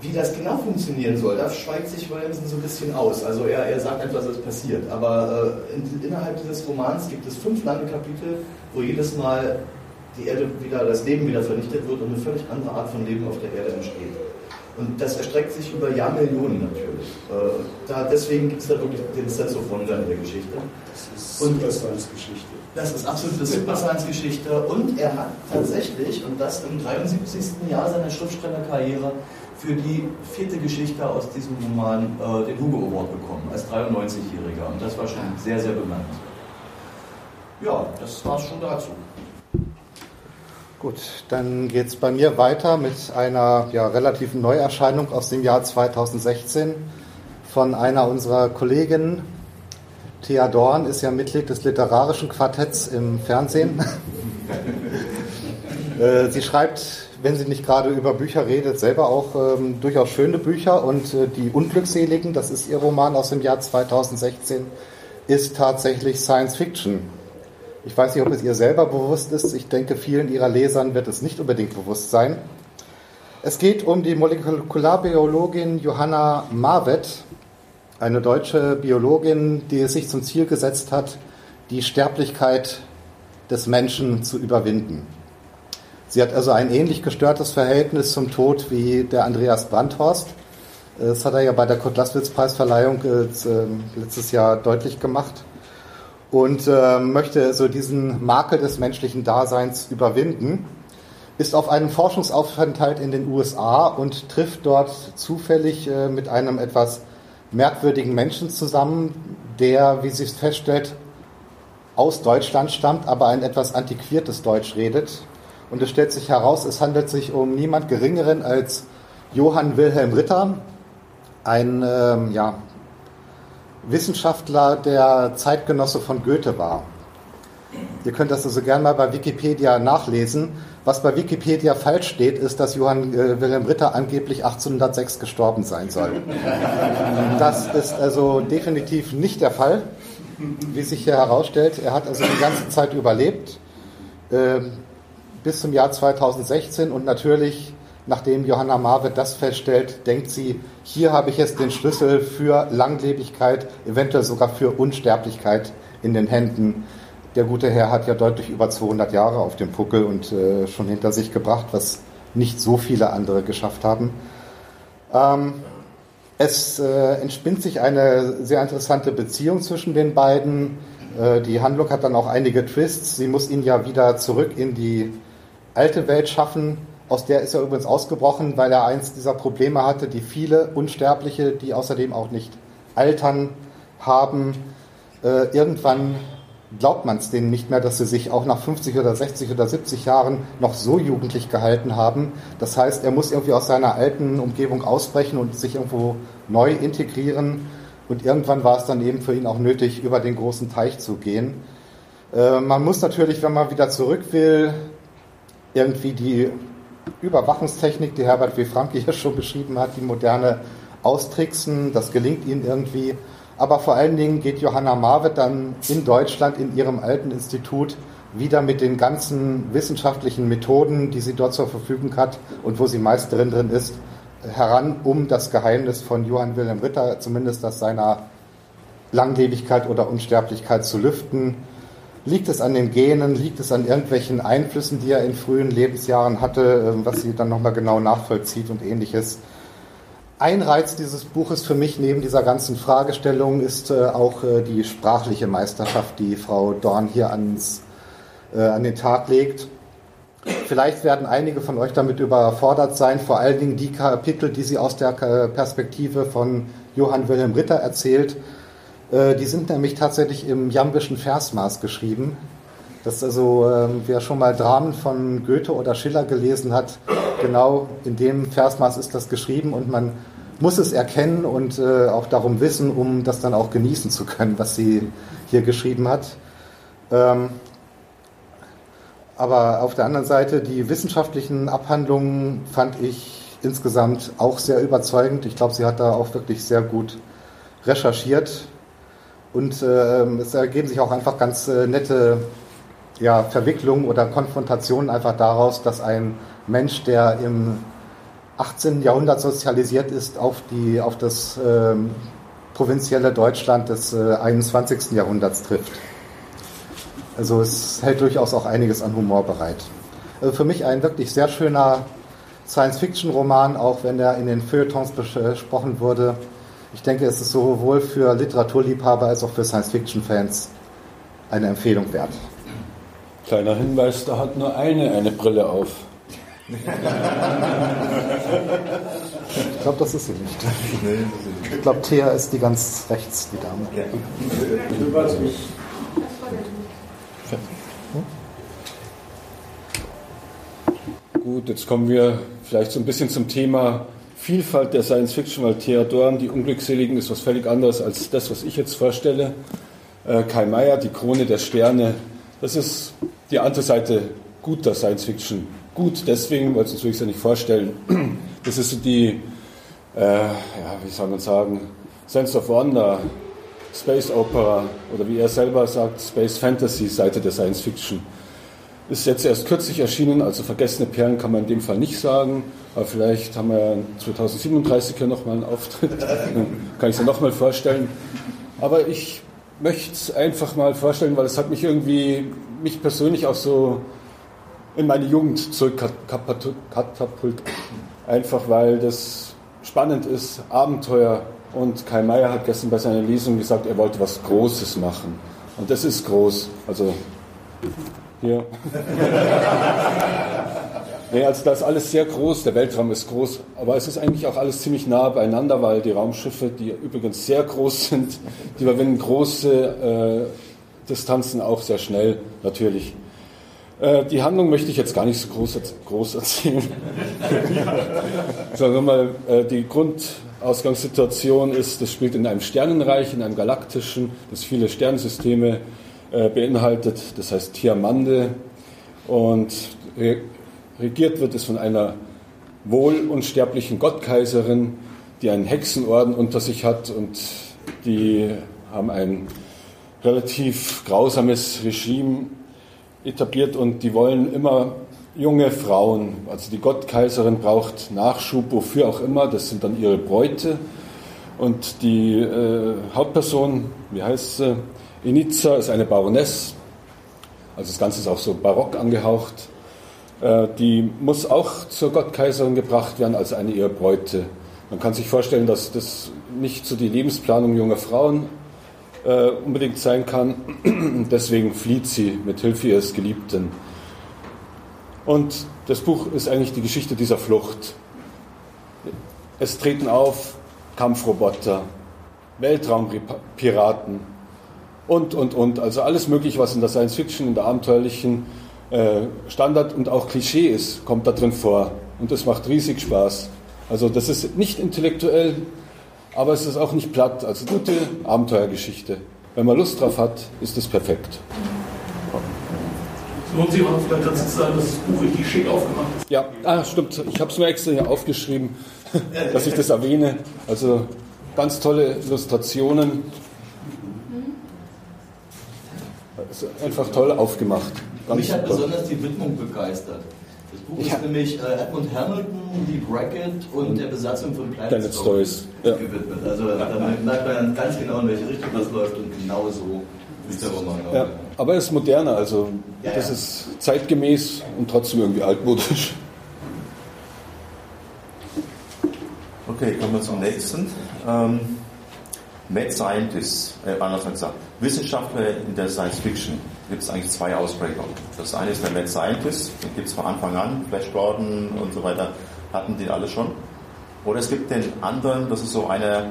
Wie das genau funktionieren soll, da schweigt sich Williamson so ein bisschen aus. Also er, er sagt etwas, was passiert. Aber äh, in, innerhalb dieses Romans gibt es fünf lange Kapitel, wo jedes Mal die Erde wieder, das Leben wieder vernichtet wird und eine völlig andere Art von Leben auf der Erde entsteht. Und das erstreckt sich über Jahrmillionen natürlich. Äh, da, deswegen gibt es da wirklich den Sense of Wonder in der Geschichte. Das ist Super Science Geschichte. Das ist absolute Super Science Geschichte. Und er hat tatsächlich, und das im 73. Jahr seiner Schriftstellerkarriere, für die vierte Geschichte aus diesem Roman äh, den Hugo Award bekommen, als 93-Jähriger. Und das war schon sehr, sehr bemerkenswert. Ja, das war es schon dazu. Gut, dann geht es bei mir weiter mit einer ja, relativen Neuerscheinung aus dem Jahr 2016 von einer unserer Kolleginnen. Thea Dorn ist ja Mitglied des literarischen Quartetts im Fernsehen. Äh, sie schreibt, wenn sie nicht gerade über Bücher redet, selber auch ähm, durchaus schöne Bücher und äh, Die Unglückseligen, das ist ihr Roman aus dem Jahr 2016, ist tatsächlich Science Fiction ich weiß nicht, ob es ihr selber bewusst ist. Ich denke, vielen ihrer Lesern wird es nicht unbedingt bewusst sein. Es geht um die Molekularbiologin Johanna Marvet, eine deutsche Biologin, die es sich zum Ziel gesetzt hat, die Sterblichkeit des Menschen zu überwinden. Sie hat also ein ähnlich gestörtes Verhältnis zum Tod wie der Andreas Brandhorst. Das hat er ja bei der Kurt-Laßwitz-Preisverleihung äh, letztes Jahr deutlich gemacht und äh, möchte so diesen Makel des menschlichen Daseins überwinden, ist auf einem Forschungsaufenthalt in den USA und trifft dort zufällig äh, mit einem etwas merkwürdigen Menschen zusammen, der, wie es feststellt, aus Deutschland stammt, aber ein etwas antiquiertes Deutsch redet. Und es stellt sich heraus, es handelt sich um niemand Geringeren als Johann Wilhelm Ritter, ein ähm, ja, Wissenschaftler, der Zeitgenosse von Goethe war. Ihr könnt das also gerne mal bei Wikipedia nachlesen. Was bei Wikipedia falsch steht, ist, dass Johann äh, Wilhelm Ritter angeblich 1806 gestorben sein soll. Das ist also definitiv nicht der Fall. wie sich hier herausstellt. Er hat also die ganze Zeit überlebt, äh, bis zum Jahr 2016 und natürlich, nachdem Johanna Marwitt das feststellt, denkt sie, hier habe ich jetzt den Schlüssel für Langlebigkeit, eventuell sogar für Unsterblichkeit in den Händen. Der gute Herr hat ja deutlich über 200 Jahre auf dem Puckel und äh, schon hinter sich gebracht, was nicht so viele andere geschafft haben. Ähm, es äh, entspinnt sich eine sehr interessante Beziehung zwischen den beiden. Äh, die Handlung hat dann auch einige Twists. Sie muss ihn ja wieder zurück in die alte Welt schaffen. Aus der ist er übrigens ausgebrochen, weil er eins dieser Probleme hatte, die viele Unsterbliche, die außerdem auch nicht altern, haben. Äh, irgendwann glaubt man es denen nicht mehr, dass sie sich auch nach 50 oder 60 oder 70 Jahren noch so jugendlich gehalten haben. Das heißt, er muss irgendwie aus seiner alten Umgebung ausbrechen und sich irgendwo neu integrieren. Und irgendwann war es dann eben für ihn auch nötig, über den großen Teich zu gehen. Äh, man muss natürlich, wenn man wieder zurück will, irgendwie die Überwachungstechnik, die Herbert W. Franke hier schon beschrieben hat, die moderne austricksen. Das gelingt ihnen irgendwie. Aber vor allen Dingen geht Johanna Marwitt dann in Deutschland in ihrem alten Institut wieder mit den ganzen wissenschaftlichen Methoden, die sie dort zur Verfügung hat und wo sie meist drin drin ist, heran, um das Geheimnis von Johann Wilhelm Ritter, zumindest das seiner Langlebigkeit oder Unsterblichkeit zu lüften. Liegt es an den Genen, liegt es an irgendwelchen Einflüssen, die er in frühen Lebensjahren hatte, was sie dann nochmal genau nachvollzieht und ähnliches. Ein Reiz dieses Buches für mich neben dieser ganzen Fragestellung ist äh, auch äh, die sprachliche Meisterschaft, die Frau Dorn hier ans, äh, an den Tag legt. Vielleicht werden einige von euch damit überfordert sein, vor allen Dingen die Kapitel, die sie aus der Perspektive von Johann Wilhelm Ritter erzählt. Äh, die sind nämlich tatsächlich im jambischen Versmaß geschrieben. Das ist also, ähm, wer schon mal Dramen von Goethe oder Schiller gelesen hat, genau in dem Versmaß ist das geschrieben und man muss es erkennen und äh, auch darum wissen, um das dann auch genießen zu können, was sie hier geschrieben hat. Ähm, aber auf der anderen Seite, die wissenschaftlichen Abhandlungen fand ich insgesamt auch sehr überzeugend. Ich glaube, sie hat da auch wirklich sehr gut recherchiert. Und äh, es ergeben sich auch einfach ganz äh, nette ja, Verwicklungen oder Konfrontationen einfach daraus, dass ein Mensch, der im 18. Jahrhundert sozialisiert ist, auf, die, auf das äh, provinzielle Deutschland des äh, 21. Jahrhunderts trifft. Also es hält durchaus auch einiges an Humor bereit. Also für mich ein wirklich sehr schöner Science-Fiction-Roman, auch wenn er in den Feuilletons besprochen wurde. Ich denke, es ist sowohl für Literaturliebhaber als auch für Science-Fiction-Fans eine Empfehlung wert. Kleiner Hinweis, da hat nur eine eine Brille auf. Ich glaube, das ist sie nicht. Ich glaube, Thea ist die ganz rechts, die Dame. Ja. Gut, jetzt kommen wir vielleicht so ein bisschen zum Thema Vielfalt der Science Fiction, weil Thea Dorn, die Unglückseligen, ist was völlig anderes als das, was ich jetzt vorstelle. Äh, Kai Meier, die Krone der Sterne, das ist die andere Seite guter Science Fiction. Gut deswegen, weil sonst würde ich es ja nicht vorstellen. Das ist so die, äh, ja, wie soll man sagen, Sense of Wonder, Space Opera oder wie er selber sagt, Space Fantasy Seite der Science Fiction. Ist jetzt erst kürzlich erschienen, also vergessene Perlen kann man in dem Fall nicht sagen, aber vielleicht haben wir 2037 ja nochmal einen Auftritt, kann ich es ja nochmal vorstellen. Aber ich möchte es einfach mal vorstellen, weil es hat mich irgendwie, mich persönlich auch so in meine Jugend zurückkatapult. Einfach weil das spannend ist, Abenteuer. Und Kai Meier hat gestern bei seiner Lesung gesagt, er wollte was Großes machen. Und das ist groß. Also hier. nee, also das ist alles sehr groß, der Weltraum ist groß, aber es ist eigentlich auch alles ziemlich nah beieinander, weil die Raumschiffe, die übrigens sehr groß sind, die überwinden große äh, Distanzen auch sehr schnell, natürlich. Äh, die Handlung möchte ich jetzt gar nicht so groß, groß erzählen. Sondern mal, äh, die Grundausgangssituation ist, das spielt in einem Sternenreich, in einem galaktischen, das viele Sternensysteme äh, beinhaltet, das heißt Tiamande. Und regiert wird es von einer wohl unsterblichen Gottkaiserin, die einen Hexenorden unter sich hat und die haben ein relativ grausames Regime etabliert und die wollen immer junge Frauen. Also die Gottkaiserin braucht Nachschub, wofür auch immer. Das sind dann ihre Bräute. Und die äh, Hauptperson, wie heißt sie? Inizza ist eine Baroness. Also das Ganze ist auch so barock angehaucht. Äh, die muss auch zur Gottkaiserin gebracht werden als eine ihrer Bräute. Man kann sich vorstellen, dass das nicht so die Lebensplanung junger Frauen äh, unbedingt sein kann. Deswegen flieht sie mit Hilfe ihres Geliebten. Und das Buch ist eigentlich die Geschichte dieser Flucht. Es treten auf Kampfroboter, Weltraumpiraten und, und, und. Also alles Mögliche, was in der Science Fiction, in der abenteuerlichen äh, Standard und auch Klischee ist, kommt da drin vor. Und das macht riesig Spaß. Also das ist nicht intellektuell, aber es ist auch nicht platt. Also gute Abenteuergeschichte. Wenn man Lust drauf hat, ist es perfekt. Lohnt sich auch vielleicht dazu zu sagen, dass das Buch richtig schick aufgemacht ist. Ja, ah, stimmt. Ich habe es mir extra hier aufgeschrieben, dass ich das erwähne. Also ganz tolle Illustrationen. Also einfach toll aufgemacht. Ganz Mich hat besonders die Widmung begeistert. Das Buch Ja. ist nämlich äh, Edmund Hamilton, die Bracket und der Besatzung von Planet, Planet Stories, ja. gewidmet. Also da merkt man ganz genau, in welche Richtung das läuft und genau so ist der Roman. Ja, aber er ist moderner, also Ja, das ja. ist zeitgemäß und trotzdem irgendwie altmodisch. Okay, kommen wir zum nächsten. Ähm, Mad Scientist, äh, anders gesagt, Wissenschaftler in der Science Fiction gibt es eigentlich zwei Ausprägungen. Das eine ist der Mad Scientist, den gibt es von Anfang an, Flash Gordon und so weiter, hatten die alle schon. Oder es gibt den anderen, das ist so einer,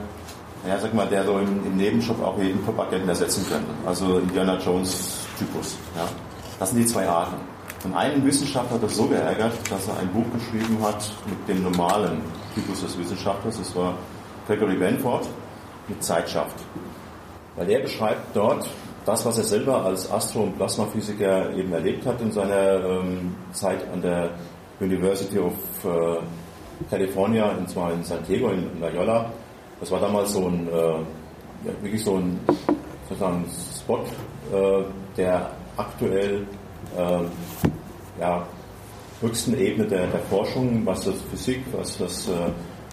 ja, sag mal, der so im, im Nebenjob auch jeden Top-Agenten ersetzen könnte. Also Indiana Jones-Typus. Ja. Das sind die zwei Arten. Und einen Wissenschaftler hat das so geärgert, dass er ein Buch geschrieben hat mit dem normalen Typus des Wissenschaftlers. Das war Gregory Benford mit Zeitschaft. Weil er beschreibt dort das, was er selber als Astro- und Plasmaphysiker eben erlebt hat in seiner ähm, Zeit an der University of äh, California, und zwar in San Diego, in Loyola. Das war damals so ein, äh, ja, wirklich so ein sozusagen Spot, äh, der aktuell äh, ja, höchsten Ebene der, der Forschung, was das Physik, was das äh,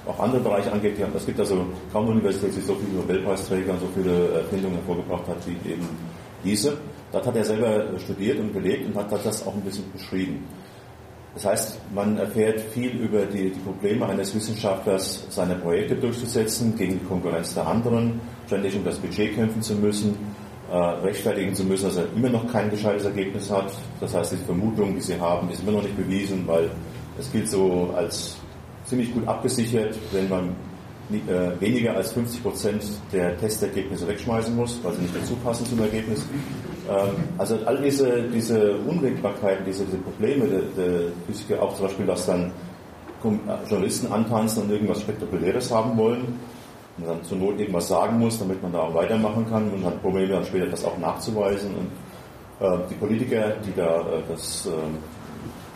auch andere Bereiche angeht. Es gibt also kaum eine Universität, die so viele Nobelpreisträger und so viele Erfindungen hervorgebracht hat wie eben diese. Dort hat er selber studiert und gelebt und hat, hat das auch ein bisschen beschrieben. Das heißt, man erfährt viel über die, die Probleme eines Wissenschaftlers, seine Projekte durchzusetzen, gegen die Konkurrenz der anderen, ständig um das Budget kämpfen zu müssen, äh, rechtfertigen zu müssen, dass er immer noch kein gescheites Ergebnis hat. Das heißt, die Vermutung, die sie haben, ist immer noch nicht bewiesen, weil es gilt so als ziemlich gut abgesichert, wenn man äh, weniger als 50 Prozent der Testergebnisse wegschmeißen muss, weil sie nicht dazu passen zum Ergebnis. Ähm, also all diese, diese Unwägbarkeiten, diese, diese Probleme der, der Physiker, auch zum Beispiel, dass dann äh, Journalisten antanzen und irgendwas Spektakuläres haben wollen und dann zur Not irgendwas sagen muss, damit man da auch weitermachen kann und hat Probleme dann später das auch nachzuweisen und äh, die Politiker, die da äh, das äh,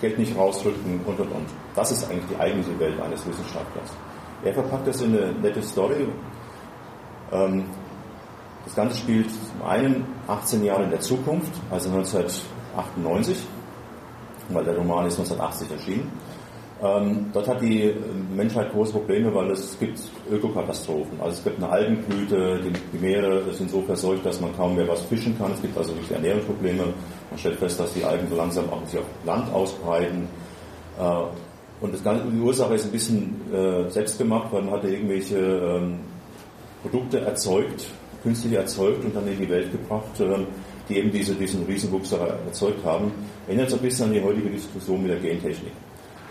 Geld nicht rausrücken und und und. Das ist eigentlich die eigentliche Welt eines Wissenschaftlers. Er verpackt das in eine nette Story. Ähm, das Ganze spielt zum einen 18 Jahre in der Zukunft, also 1998, weil der Roman ist 1980 erschienen. Ähm, dort hat die äh, Menschheit große Probleme, weil es gibt Ökokatastrophen. Also es gibt eine Algenblüte, die, die Meere sind so verseucht, dass man kaum mehr was fischen kann. Es gibt also wirklich Ernährungsprobleme. Man stellt fest, dass die Algen so langsam auch sich auf Land ausbreiten. Äh, und das Ganze, die Ursache ist ein bisschen äh, selbst gemacht, weil man hatte irgendwelche ähm, Produkte erzeugt, künstlich erzeugt und dann in die Welt gebracht, ähm, die eben diese, diesen Riesenwuchs erzeugt haben. Erinnert so ein bisschen an die heutige Diskussion mit der Gentechnik.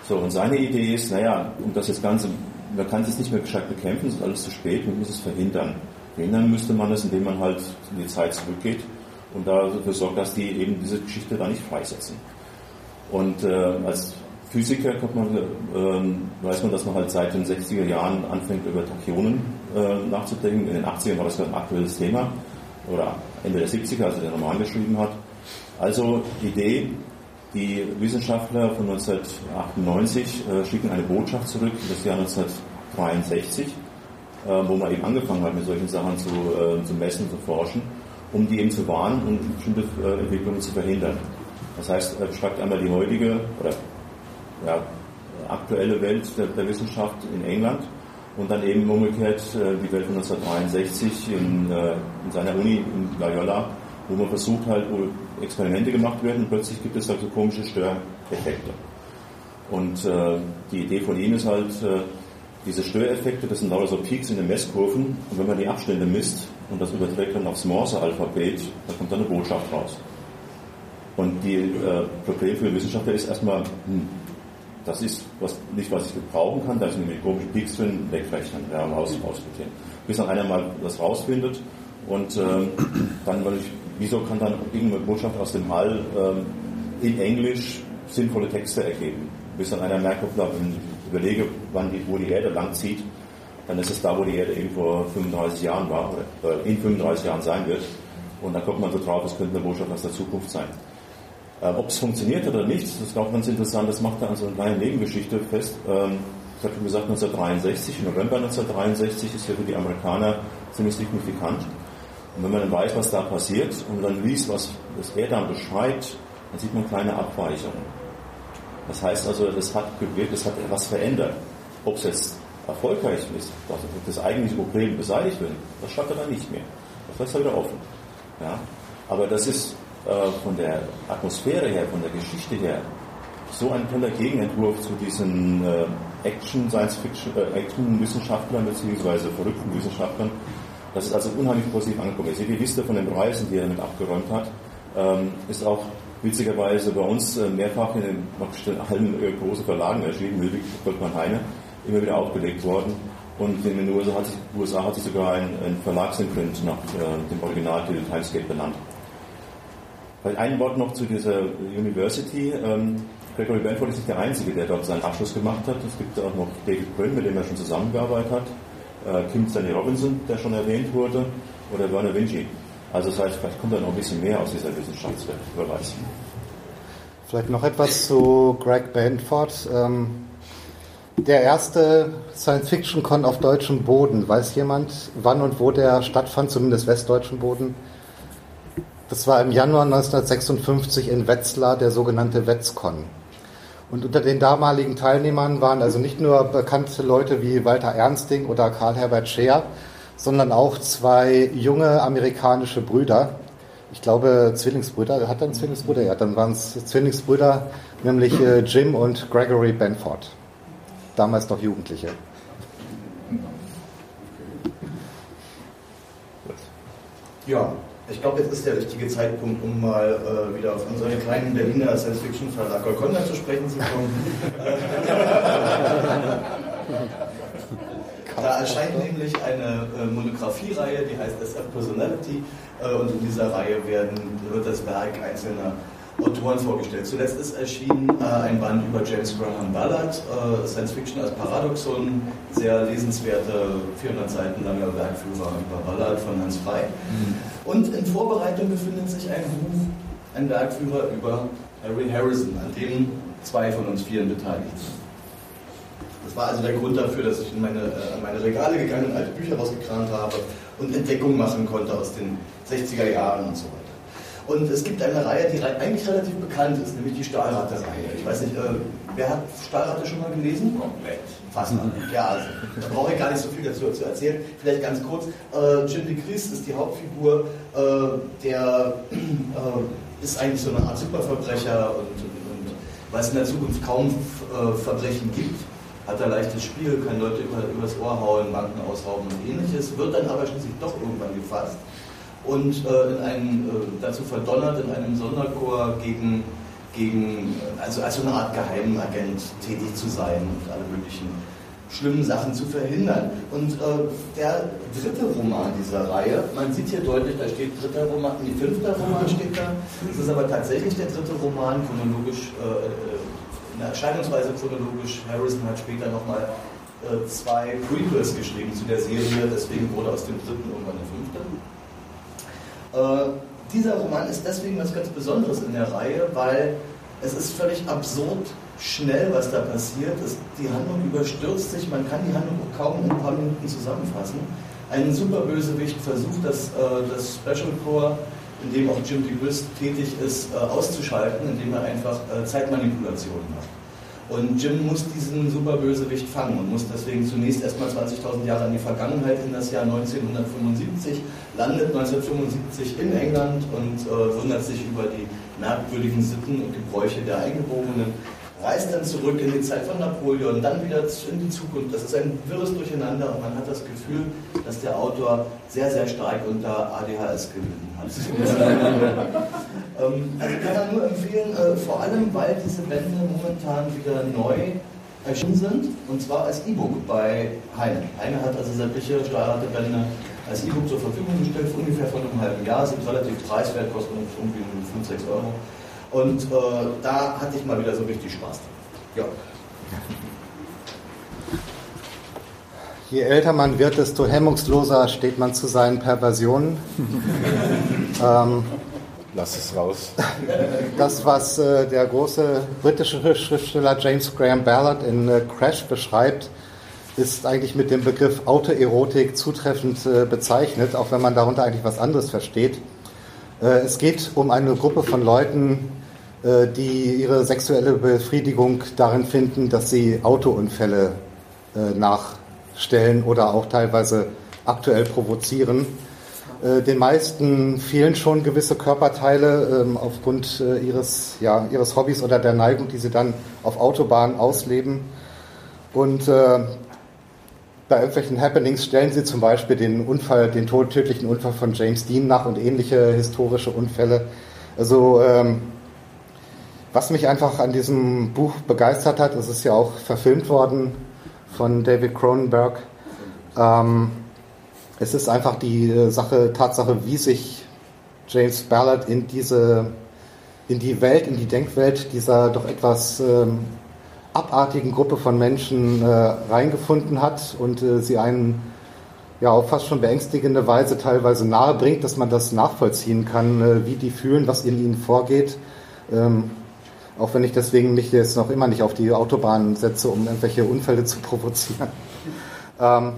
So, und seine Idee ist, naja, um das jetzt Ganze, man kann es nicht mehr gescheit bekämpfen, es ist alles zu spät, man muss es verhindern. Verhindern müsste man es, indem man halt in die Zeit zurückgeht und dafür sorgt, dass die eben diese Geschichte da nicht freisetzen. Und äh, als Physiker man, ähm, weiß man, dass man halt seit den 60er Jahren anfängt, über Tachyonen äh, nachzudenken. In den 80ern war das ein aktuelles Thema. Oder Ende der 70er, als er den Roman geschrieben hat. Also Idee, die Wissenschaftler von 1998 äh, schicken eine Botschaft zurück in das Jahr 1963, äh, wo man eben angefangen hat, mit solchen Sachen zu, äh, zu messen, zu forschen. um die eben zu warnen und bestimmte äh, Entwicklungen zu verhindern. Das heißt, beschreibt einmal die heutige oder ja, aktuelle Welt der, der, Wissenschaft in England und dann eben umgekehrt äh, die Welt von 1963 in, äh, in seiner Uni in Loyola, wo man versucht halt, wo Experimente gemacht werden und plötzlich gibt es da so komische Störeffekte. Und äh, die Idee von ihm ist halt, äh, diese Störeffekte, das sind lauter so Peaks in den Messkurven und wenn man die Abstände misst und das überträgt dann aufs Morse-Alphabet, dann kommt dann eine Botschaft raus. Und die äh, Problem für Wissenschaftler ist erstmal, hm, das ist was, nicht, was ich gebrauchen kann, da sind nämlich komische Peaks drin, wegrechnen, ja, raus, aussortieren. Bis dann einer mal das rausfindet und ähm, dann, ich, wieso kann dann irgendeine Botschaft aus dem All ähm, in Englisch sinnvolle Texte ergeben? Bis dann einer merkt, wenn ich überlege, wann die, wo die Erde lang zieht, dann ist es da, wo die Erde eben vor 35 Jahren war, oder in 35 Jahren sein wird. Und dann kommt man so drauf, es könnte eine Botschaft aus der Zukunft sein. Äh, Ob es funktioniert oder nicht, das ist auch ganz interessant, das macht er an so einer kleinen Nebengeschichte fest. Ähm, ich habe schon gesagt, 1963, im November 1963 ist ja für die Amerikaner ziemlich signifikant. Und wenn man dann weiß, was da passiert und dann liest, was, was er dann beschreibt, dann sieht man kleine Abweichungen. Das heißt also, das hat gewirkt, das hat etwas verändert. Ob es jetzt erfolgreich ist, dass das eigentliche Problem beseitigt wird, das schafft er dann nicht mehr. Das lässt er wieder offen. Ja? Aber das ist äh, von der Atmosphäre her, von der Geschichte her, so ein toller Gegenentwurf zu diesen äh, Action, Science Fiction, äh, Action Wissenschaftlern bzw. verrückten Wissenschaftlern, dass es also unheimlich positiv angekommen ist. Die Liste von den Preisen, die er damit abgeräumt hat, ähm, ist auch witzigerweise bei uns äh, mehrfach in den allen äh, großen Verlagen erschienen, Ludwig Volkmann Heine, immer wieder aufgelegt worden. Und in den USA hat sich, USA hat sich sogar ein, ein Verlagsimprint nach äh, dem Originaltitel Timescape benannt. Ein Wort noch zu dieser University. Ähm, Gregory Benford ist nicht der Einzige, der dort seinen Abschluss gemacht hat. Es gibt auch noch David Brin, mit dem er schon zusammengearbeitet hat, Kim Stanley Robinson, der schon erwähnt wurde, oder Werner Vinci. Also das heißt, vielleicht kommt da noch ein bisschen mehr aus dieser Wissenschaftswelt, wer weiß. Vielleicht noch etwas zu Greg Benford. Ähm, der erste Science-Fiction-Con auf deutschem Boden. Weiß jemand, wann und wo der stattfand, zumindest westdeutschen Boden? Das war im Januar 1956 in Wetzlar, der sogenannte Wetzcon. Und unter den damaligen Teilnehmern waren also nicht nur bekannte Leute wie Walter Ernsting oder Karl Herbert Scheer, sondern auch zwei junge amerikanische Brüder. Ich glaube, Zwillingsbrüder. Hat er einen Zwillingsbruder? Ja, dann waren es Zwillingsbrüder, nämlich äh, Jim und Gregory Benford. Damals noch Jugendliche. Ja, ich glaube, jetzt ist der richtige Zeitpunkt, um mal äh, wieder auf unseren kleinen Berliner Science-Fiction-Verlag Golconda zu sprechen zu kommen. Da erscheint nämlich eine äh, Monographie-Reihe, die heißt SF Personality, äh, und in dieser Reihe werden, wird das Werk einzelner Autoren vorgestellt. Zuletzt ist erschienen äh, ein Band über James Graham Ballard, äh, Science Fiction als Paradoxon, sehr lesenswerte 400 Seiten langer Werkführer über Ballard von Hans Frey. Mhm. Und in Vorbereitung befindet sich ein Buch, ein Werkführer über Harry Harrison, an dem zwei von uns Vieren beteiligt sind. Das war also der Grund dafür, dass ich in meine, äh, meine Regale gegangen und alte Bücher rausgekramt habe und Entdeckungen machen konnte aus den 60er Jahren und so weiter. Und es gibt eine Reihe, die eigentlich relativ bekannt ist, nämlich die Stahlratte-Reihe. Ich weiß nicht, äh, wer hat Stahlratte schon mal gelesen? Komplett. Fast alle. Ja, also, da brauche ich gar nicht so viel dazu zu erzählen. Vielleicht ganz kurz. Äh, Jim de Christ ist die Hauptfigur, äh, der äh, ist eigentlich so eine Art Superverbrecher und, und, und weil es in der Zukunft kaum äh, Verbrechen gibt, hat er leichtes Spiel, kann Leute über, übers Ohr hauen, Banken ausrauben und ähnliches, wird dann aber schließlich doch irgendwann gefasst und äh, in einem, äh, dazu verdonnert, in einem Sonderchor gegen, gegen also als eine Art Geheimagent tätig zu sein und alle möglichen schlimmen Sachen zu verhindern. Und äh, der dritte Roman dieser Reihe, man sieht hier deutlich, da steht dritter Roman, die fünfter Roman steht da. Das ist aber tatsächlich der dritte Roman, chronologisch, äh, in der Erscheinungsweise chronologisch. Harrison hat später nochmal äh, zwei Prequels geschrieben zu der Serie, deswegen wurde aus dem dritten irgendwann der fünfte. Äh, dieser Roman ist deswegen was ganz Besonderes in der Reihe, weil es ist völlig absurd schnell, was da passiert. Es, die Handlung überstürzt sich, man kann die Handlung kaum in ein paar Minuten zusammenfassen. ein Superbösewicht versucht, das, äh, das Special Corps, in dem auch Jim DeGrist tätig ist, äh, auszuschalten, indem er einfach Zeitmanipulationen macht. Und Jim muss diesen Superbösewicht fangen und muss deswegen zunächst erstmal 20.000 Jahre in die Vergangenheit, in das Jahr 1975, landet 1975 in England und äh, wundert sich über die merkwürdigen Sitten und Gebräuche der Eingeborenen reist dann zurück in die Zeit von Napoleon, dann wieder in die Zukunft. Das ist ein wirres Durcheinander und man hat das Gefühl, dass der Autor sehr, sehr stark unter ADHS gelitten hat. ähm, also kann er nur empfehlen, äh, vor allem weil diese Bände momentan wieder neu erschienen sind und zwar als E-Book bei Heine. Heine hat also sämtliche Steuerrate-Bände als E-Book zur Verfügung gestellt, ungefähr vor einem halben Jahr, sind relativ preiswert, kosten irgendwie 5, 6 Euro. Und äh, da hatte ich mal wieder so richtig Spaß dran. Ja. Je älter man wird, desto hemmungsloser steht man zu seinen Perversionen. ähm, Lass es raus. Das, was äh, der große britische Schriftsteller James Graham Ballard in äh, Crash beschreibt, ist eigentlich mit dem Begriff Autoerotik zutreffend äh, bezeichnet, auch wenn man darunter eigentlich was anderes versteht. Äh, es geht um eine Gruppe von Leuten, die ihre sexuelle Befriedigung darin finden, dass sie Autounfälle äh, nachstellen oder auch teilweise aktuell provozieren. Äh, den meisten fehlen schon gewisse Körperteile ähm, aufgrund ihres, ja, ihres Hobbys oder der Neigung, die sie dann auf Autobahnen ausleben. Und bei irgendwelchen Happenings stellen sie zum Beispiel den Unfall, den tödlichen Unfall von James Dean nach und ähnliche historische Unfälle. Also ähm, was mich einfach an diesem Buch begeistert hat, es ist ja auch verfilmt worden von David Cronenberg. Ähm, es ist einfach die äh, Sache, Tatsache, wie sich James Ballard in diese, in die Welt, in die Denkwelt dieser doch etwas ähm, abartigen Gruppe von Menschen äh, reingefunden hat und äh, sie einen ja auf fast schon beängstigende Weise teilweise nahe bringt, dass man das nachvollziehen kann, äh, wie die fühlen, was in ihnen vorgeht. Ähm, auch wenn ich deswegen mich jetzt noch immer nicht auf die Autobahn setze, um irgendwelche Unfälle zu provozieren. Ähm,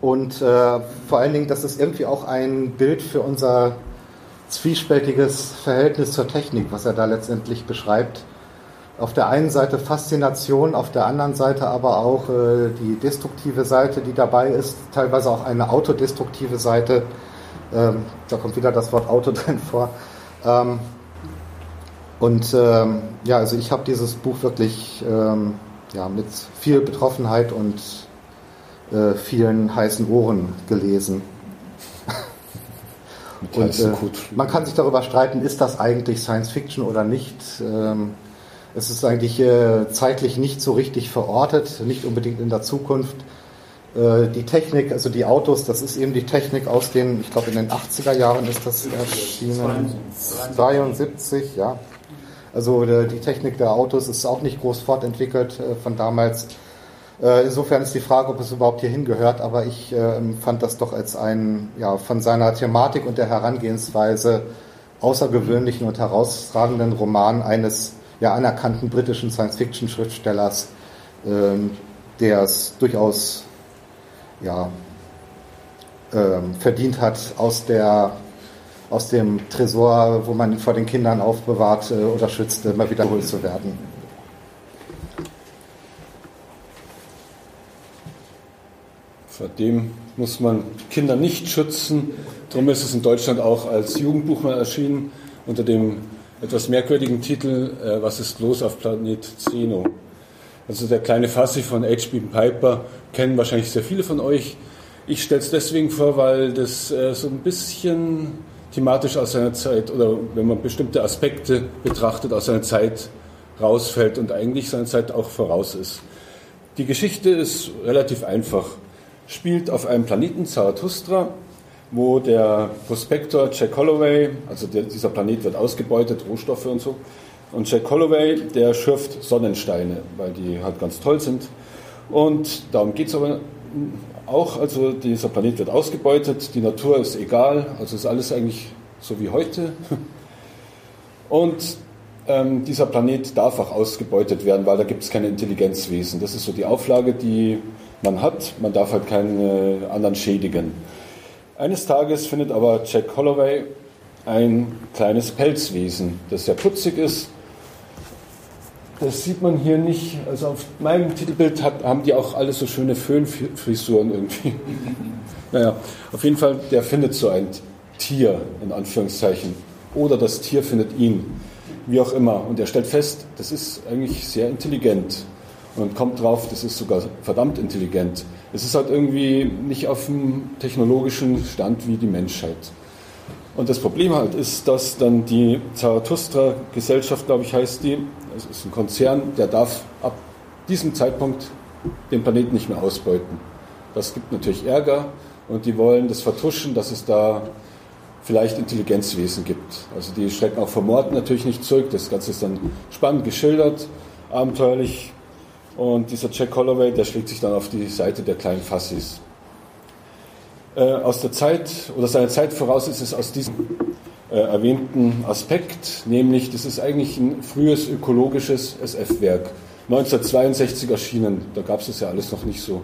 und äh, vor allen Dingen, das ist irgendwie auch ein Bild für unser zwiespältiges Verhältnis zur Technik, was er da letztendlich beschreibt. Auf der einen Seite Faszination, auf der anderen Seite aber auch äh, die destruktive Seite, die dabei ist, teilweise auch eine autodestruktive Seite. Ähm, da kommt wieder das Wort Auto drin vor. Ähm, und ähm, ja, also ich habe dieses Buch wirklich ähm, ja, mit viel Betroffenheit und äh, vielen heißen Ohren gelesen. und, äh, man kann sich darüber streiten, ist das eigentlich Science Fiction oder nicht. Ähm, es ist eigentlich äh, zeitlich nicht so richtig verortet, nicht unbedingt in der Zukunft. Äh, die Technik, also die Autos, das ist eben die Technik aus den, ich glaube in den 80er Jahren ist das erschienen. 72, ja. Also die Technik der Autos ist auch nicht groß fortentwickelt äh, von damals. Äh, insofern ist die Frage, ob es überhaupt hier hingehört, aber ich ähm, fand das doch als einen ja, von seiner Thematik und der Herangehensweise außergewöhnlichen und herausragenden Roman eines ja, anerkannten britischen Science-Fiction-Schriftstellers, ähm, der es durchaus ja, ähm, verdient hat, aus der aus dem Tresor, wo man vor den Kindern aufbewahrt äh, oder schützt, mal wiederholt zu werden. Vor dem muss man Kinder nicht schützen. Darum ist es in Deutschland auch als Jugendbuch mal erschienen unter dem etwas merkwürdigen Titel äh, Was ist los auf Planet Zeno? Also der kleine Fassi von H.B. Piper kennen wahrscheinlich sehr viele von euch. Ich stelle es deswegen vor, weil das äh, so ein bisschen thematisch aus seiner Zeit oder wenn man bestimmte Aspekte betrachtet, aus seiner Zeit rausfällt und eigentlich seiner Zeit auch voraus ist. Die Geschichte ist relativ einfach. Spielt auf einem Planeten Zarathustra, wo der Prospektor Jack Holloway, also der, dieser Planet wird ausgebeutet, Rohstoffe und so, und Jack Holloway, der schürft Sonnensteine, weil die halt ganz toll sind. Und darum geht es aber auch, also dieser Planet wird ausgebeutet, die Natur ist egal, also ist alles eigentlich so wie heute. Und ähm, dieser Planet darf auch ausgebeutet werden, weil da gibt es keine Intelligenzwesen. Das ist so die Auflage, die man hat. Man darf halt keine anderen schädigen. Eines Tages findet aber Jack Holloway ein kleines Pelzwesen, das sehr putzig ist. Das sieht man hier nicht. Also auf meinem Titelbild hat, haben die auch alle so schöne Föhnfrisuren irgendwie. naja, auf jeden Fall, der findet so ein Tier, in Anführungszeichen. Oder das Tier findet ihn, wie auch immer. Und er stellt fest, das ist eigentlich sehr intelligent. Und kommt drauf, das ist sogar verdammt intelligent. Es ist halt irgendwie nicht auf dem technologischen Stand wie die Menschheit. Und das Problem halt ist, dass dann die Zarathustra-Gesellschaft, glaube ich, heißt die, es ist ein Konzern, der darf ab diesem Zeitpunkt den Planeten nicht mehr ausbeuten. Das gibt natürlich Ärger und die wollen das vertuschen, dass es da vielleicht Intelligenzwesen gibt. Also die schrecken auch vor Mord natürlich nicht zurück. Das Ganze ist dann spannend geschildert, abenteuerlich. Und dieser Jack Holloway, der schlägt sich dann auf die Seite der kleinen Fassis. Äh, aus der Zeit oder seiner Zeit voraus ist es aus diesem erwähnten Aspekt, nämlich das ist eigentlich ein frühes ökologisches SF-Werk. 1962 erschienen, da gab es das ja alles noch nicht so.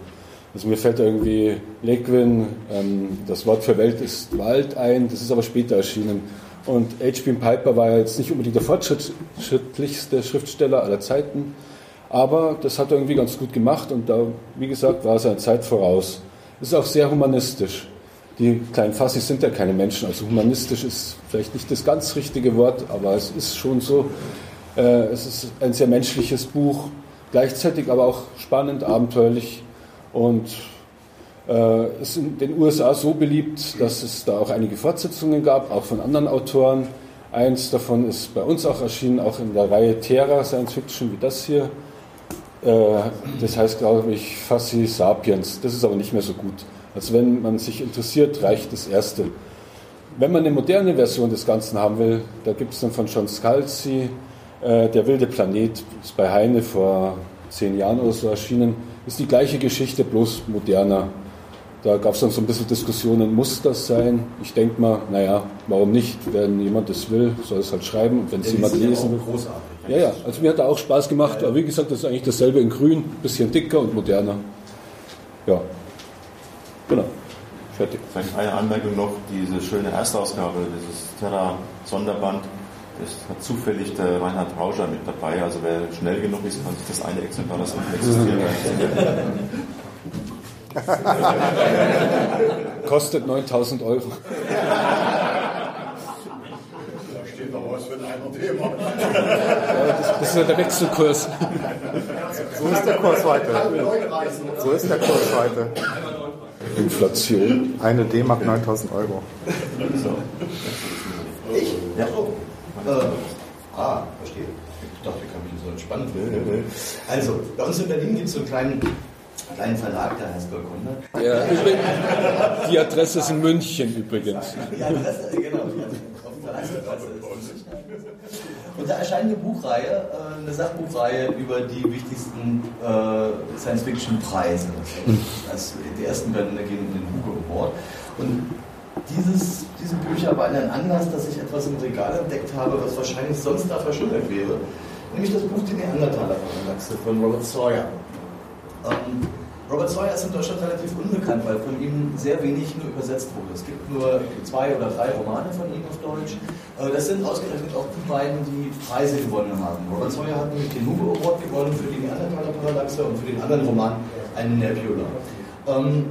Also mir fällt irgendwie Lequin, ähm, das Wort für Welt ist Wald ein, das ist aber später erschienen. Und H.P. Piper war ja jetzt nicht unbedingt der fortschrittlichste Schriftsteller aller Zeiten, aber das hat er irgendwie ganz gut gemacht und da, wie gesagt, war seiner Zeit voraus. Ist auch sehr humanistisch. Die kleinen Fassis sind ja keine Menschen, also humanistisch ist vielleicht nicht das ganz richtige Wort, aber es ist schon so. Äh, es ist ein sehr menschliches Buch, gleichzeitig aber auch spannend, abenteuerlich und äh, ist in den USA so beliebt, dass es da auch einige Fortsetzungen gab, auch von anderen Autoren. Eins davon ist bei uns auch erschienen, auch in der Reihe Terra Science Fiction, wie das hier. Äh, das heißt, glaube ich, Fassi Sapiens. Das ist aber nicht mehr so gut. Also wenn man sich interessiert, reicht das erste. Wenn man eine moderne Version des Ganzen haben will, da gibt es dann von John Scalzi, äh, Der wilde Planet, ist bei Heine vor zehn Jahren oder so erschienen, ist die gleiche Geschichte, bloß moderner. Da gab es dann so ein bisschen Diskussionen, muss das sein? Ich denke mal, naja, warum nicht? Wenn jemand das will, soll es halt schreiben und wenn es jemand lesen will. Großartig. Ja, ja, also mir hat er auch Spaß gemacht, aber wie gesagt, das ist eigentlich dasselbe in grün, bisschen dicker und moderner. Ja, genau. Fertig. Vielleicht eine Anmerkung noch, diese schöne Erstausgabe, dieses Terra-Sonderband, das hat zufällig der Reinhard Rauscher mit dabei. Also wer schnell genug ist, kann sich das eine Exemplar, das unten existiert. Kostet 9000 Euro. Da steht noch was für ein Thema. Das, das ist ja der Wechselkurs. So ist der Kurs heute. So ist der Kurs heute. Inflation. Eine D-Mark 9000 Euro. Ich? Ja. Äh, ah, verstehe. Ich dachte, ich kann mich so entspannen. Also, bei uns in Berlin gibt es so einen kleinen, kleinen Verlag, der heißt Golconda. Ja, die Adresse ist in München übrigens. Die Adresse, genau, die Adresse, auf dem Verlagsadresse ist München. Und da erscheint eine Buchreihe, äh, eine Sachbuchreihe über die wichtigsten äh, Science-Fiction-Preise. Die ersten Bände gehen in den Hugo Award. Und dieses, diese Bücher waren ein Anlass, dass ich etwas im Regal entdeckt habe, was wahrscheinlich sonst da verschwunden wäre. Nämlich das Buch Die Neandertaler von Robert Sawyer. Ähm, Robert Sawyer ist in Deutschland relativ unbekannt, weil von ihm sehr wenig nur übersetzt wurde. Es gibt nur zwei oder drei Romane von ihm auf Deutsch. Äh, Das sind ausgerechnet auch die beiden, die Preise gewonnen haben. Robert Sawyer hat nämlich den Hugo Award gewonnen für die Neandertaler-Parallaxe und für den anderen Roman einen Nebula. Ähm,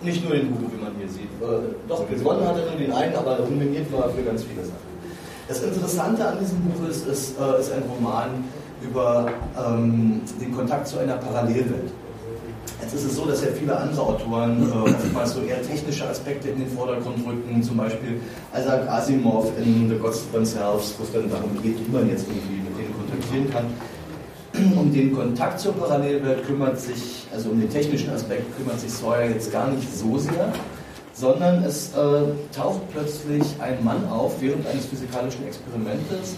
nicht nur den Hugo, wie man hier sieht. Äh, doch, gewonnen hat er nur den einen, aber nominiert war für ganz viele Sachen. Das Interessante an diesem Buch ist, es äh, ist ein Roman über ähm, den Kontakt zu einer Parallelwelt. Jetzt ist es so, dass ja viele andere Autoren äh, oftmals so eher technische Aspekte in den Vordergrund rücken, zum Beispiel Isaac Asimov in The Gods Themselves, wo es dann darum geht, wie man jetzt irgendwie mit denen kontaktieren kann. Um den Kontakt zur Parallelwelt kümmert sich, also um den technischen Aspekt kümmert sich Sawyer jetzt gar nicht so sehr, sondern es äh, taucht plötzlich ein Mann auf während eines physikalischen Experimentes,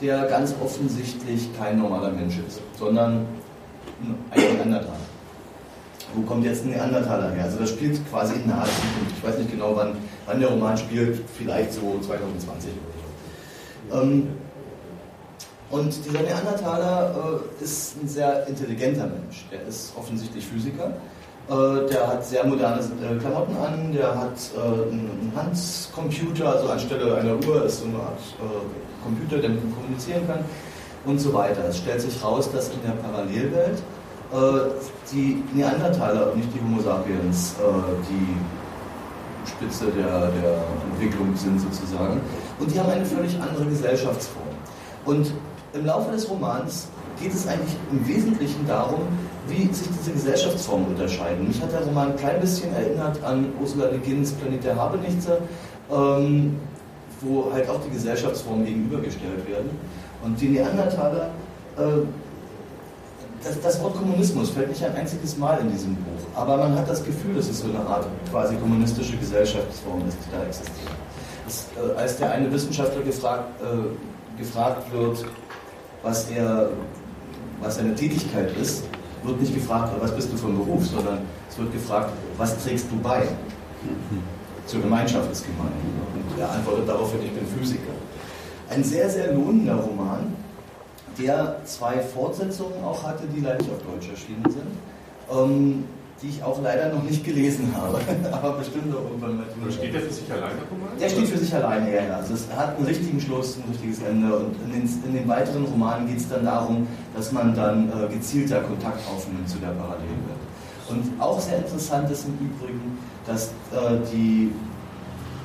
der ganz offensichtlich kein normaler Mensch ist, sondern ein Neandertaler. Wo kommt jetzt ein Neandertaler her? Also das spielt quasi in naher Zukunft. Ich weiß nicht genau, wann, wann der Roman spielt, vielleicht so 2020 oder so. Ähm, und dieser Neandertaler äh, ist ein sehr intelligenter Mensch. Der ist offensichtlich Physiker. Äh, der hat sehr moderne äh, Klamotten an, der hat äh, einen Handcomputer, also anstelle einer Uhr ist so eine Art Computer, der mit ihm kommunizieren kann und so weiter. Es stellt sich raus, dass in der Parallelwelt die Neandertaler, nicht die Homo sapiens, die Spitze der, der Entwicklung sind sozusagen. Und die haben eine völlig andere Gesellschaftsform. Und im Laufe des Romans geht es eigentlich im Wesentlichen darum, wie sich diese Gesellschaftsformen unterscheiden. Mich hat der Roman ein klein bisschen erinnert an Ursula Le Guin's Planet der Habenichtse, ähm, wo halt auch die Gesellschaftsformen gegenübergestellt werden. Und die Neandertaler, äh, das, das, Wort Kommunismus fällt nicht ein einziges Mal in diesem Buch, aber man hat das Gefühl, dass es so eine Art quasi kommunistische Gesellschaftsform ist, die da existiert. Das, äh, als der eine Wissenschaftler gefragt, äh, gefragt wird, was, er, was seine Tätigkeit ist, wird nicht gefragt, was bist du von Beruf, sondern es wird gefragt, was trägst du bei zur Gemeinschaft ist gemeint. Und er antwortet daraufhin, ich bin Physiker. Ein sehr, sehr lohnender Roman, der zwei Fortsetzungen auch hatte, die leider nicht auf Deutsch erschienen sind. Ähm, die ich auch leider noch nicht gelesen habe, aber bestimmt auch irgendwann mal. Aber steht der für sich alleine? Der steht für sich alleine, ja. Also es hat einen richtigen Schluss, ein richtiges Ende und in den, in den weiteren Romanen geht es dann darum, dass man dann äh, gezielter Kontakt aufnimmt zu der Parallelwelt. Und auch sehr interessant ist im Übrigen, dass äh, die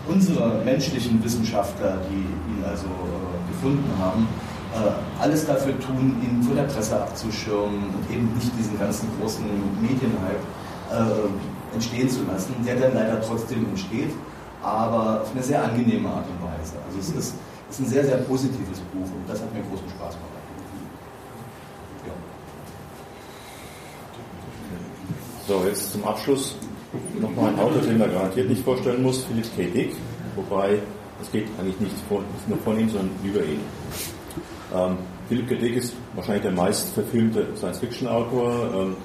unsere menschlichen Wissenschaftler, die ihn also äh, gefunden haben, alles dafür tun, ihn von der Presse abzuschirmen und eben nicht diesen ganzen großen Medienhype äh, entstehen zu lassen, der dann leider trotzdem entsteht, aber auf eine sehr angenehme Art und Weise. Also es ist, ist ein sehr, sehr positives Buch und das hat mir großen Spaß gemacht. So, jetzt zum Abschluss nochmal ein Autor, den man garantiert nicht vorstellen muss, Philipp K. Dick, wobei es geht eigentlich nicht, von, nicht nur von ihm, sondern über ihn. Ähm, Philipp K. Dick ist wahrscheinlich der meist verfilmte Science-Fiction-Autor. Ähm,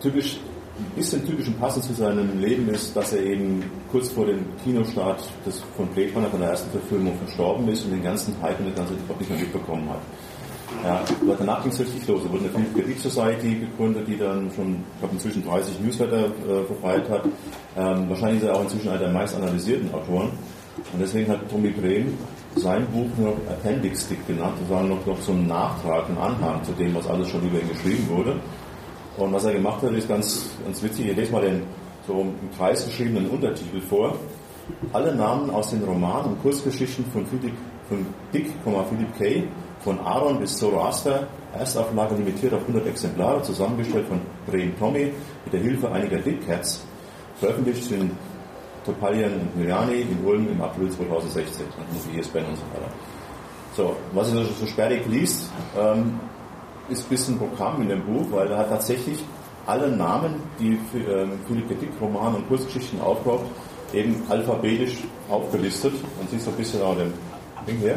typisch ein bisschen typisch und passend zu seinem Leben ist, dass er eben kurz vor dem Kinostart des, von Blade Runner, von der ersten Verfilmung, verstorben ist und den ganzen Hype und das ganze nicht mehr mitbekommen hat. Ja, danach ging es richtig los. Er wurde eine Philipp Kritik Society gegründet, die dann schon, ich glaube, inzwischen 30 Newsletter äh, verbreitet hat. Ähm, wahrscheinlich ist er auch inzwischen einer der meist analysierten Autoren. Und deswegen hat Tommy Brehm sein Buch nur Appendix Stick genannt, war noch, noch so ein Nachtrag, ein Anhang zu dem, was alles schon über ihn geschrieben wurde. Und was er gemacht hat, ist ganz, ganz witzig. Ich lese mal den so im Kreis geschriebenen Untertitel vor. Alle Namen aus den Romanen und Kurzgeschichten von, Philipp, von Dick, Philipp K., von Aaron bis Zoroaster, Erstauflage limitiert auf 100 Exemplare, zusammengestellt von Brehm Tommy mit der Hilfe einiger Dick Cats, veröffentlicht in Topalian und Miriani in Ulm im April 2016, und hier ist Ben und so weiter. So, was ihr so sperrig liest, ähm, ist ein bisschen Programm in dem Buch, weil er hat tatsächlich alle Namen, die für ähm, Dick Roman und Kurzgeschichten aufbraucht, eben alphabetisch aufgelistet. Man sieht so ein bisschen auch den Ding hier.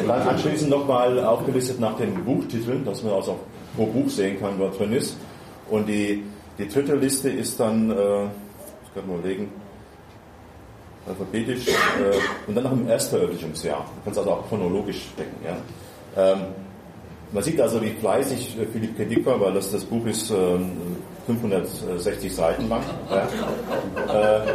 Und dann anschließend nochmal aufgelistet nach den Buchtiteln, dass man also pro Buch sehen kann, was drin ist. Und die, die dritte Liste ist dann, äh, ich kann mal legen, alphabetisch äh, und dann nach dem Erstveröffentlichungsjahr. Du kannst also auch chronologisch stecken. Ja. Ähm, man sieht also, wie fleißig äh, Philipp Kedick war, weil das, das Buch ist äh, 560 Seiten lang. Ja. Äh,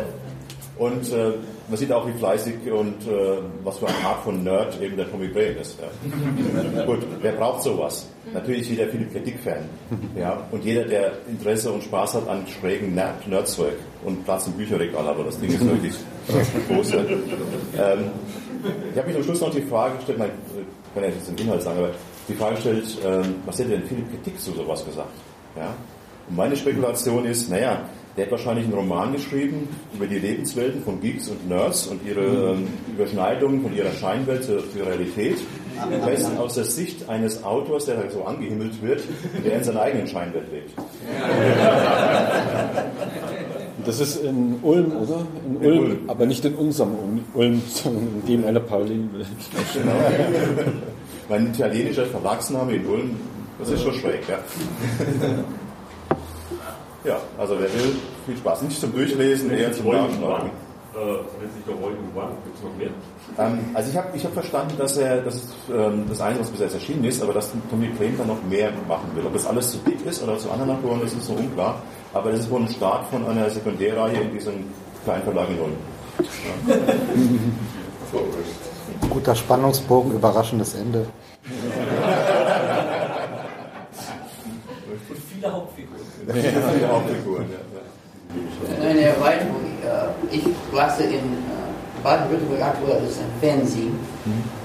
und äh, man sieht auch, wie fleißig und äh, was für eine Art von Nerd eben der Tommy Brain ist. Ja. Gut, wer braucht sowas? Natürlich jeder Philipp Kedick-Fan. Ja, und jeder, der Interesse und Spaß hat an schrägen Nerd Nerdzeug und Platz im Bücherregal hat, aber das Ding ist wirklich groß. Ähm, ich habe mich am Schluss noch die Frage gestellt, ich kann ja jetzt den Inhalt sagen, aber die Frage stellt, ähm, was hätte denn Philipp Kritik zu sowas gesagt? Ja? Und meine Spekulation ist, naja, der hat wahrscheinlich einen Roman geschrieben über die Lebenswelten von Geeks und Nerds und ihre ähm, Überschneidungen von ihrer Scheinwelt zur, zur Realität. Am besten aus der Sicht eines Autors, der da so angehimmelt wird, der in seiner eigenen Scheinwelt lebt. Das ist in Ulm, oder? In Ulm, in Ulm. aber nicht in unserem Ulm, sondern in dem einer Parallelwelt. Genau. Mein italienischer Verlagsname in Ulm, das ist schon schräg, ja. Ja, also wer will, viel Spaß. Nicht zum Durchlesen, eher zum Nachschlagen. wenn sich der Roy Dubois, gibt es noch mehr? Ähm, also ich habe ich hab verstanden, dass er, das ist ähm, das eine, was bis jetzt erschienen ist, aber dass Tommy Crane dann noch mehr machen will. Ob das alles zu dick ist oder zu anderen Autoren, das ist so unklar. Aber das ist wohl ein Start von einer Sekundärreihe in diesem kleinen Verlag in Ulm. Ja. Guter Spannungsbogen, überraschendes Ende. viele Hauptfiguren. Ja, viele Hauptfiguren, ja. Eine Erweiterung. Äh, ich lasse in äh, Baden-Württemberg aktuell ist ein Fernsehen.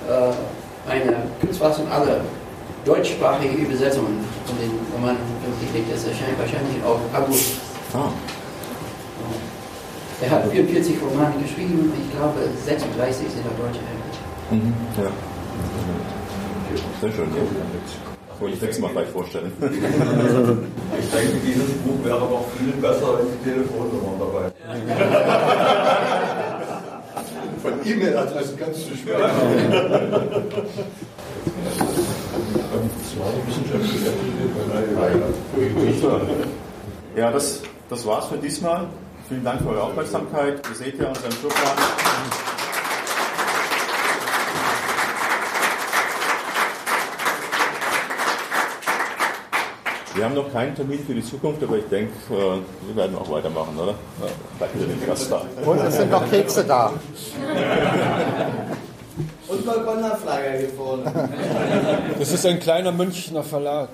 Äh, eine Kurzfassung aller deutschsprachige Übersetzungen von den Romanen veröffentlicht. Das erscheint wahrscheinlich auch August. Ah. Er hat 44 Romane geschrieben, ich glaube 36 sind auf Deutsch eigentlich. Mhm. Ja. Sehr schön, ja. Wollte ich nächstes Mal gleich vorstellen. ich denke, dieses Buch wäre noch viel besser, wenn die Telefonnummern dabei Von E-Mail-Adressen kannst du schwer. Ja, das, das war's für diesmal. Vielen Dank für eure Aufmerksamkeit. Ihr seht ja unseren Flugplan. Wir haben noch keinen Termin für die Zukunft, aber ich denke, äh, wir werden auch weitermachen, oder? Und es sind noch Kekse da. Und Balkonauflager gefunden. Das ist ein kleiner Münchner Verlag.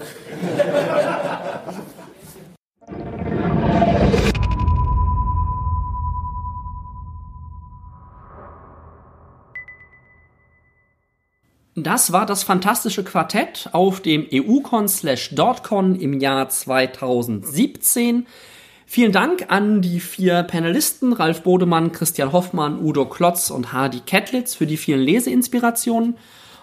Das war das fantastische Quartett auf dem EUCon slash DortCon im Jahr 2017. Vielen Dank an die vier Panelisten, Ralf Bodemann, Christian Hoffmann, Udo Klotz und Hardy Kettlitz für die vielen Leseinspirationen.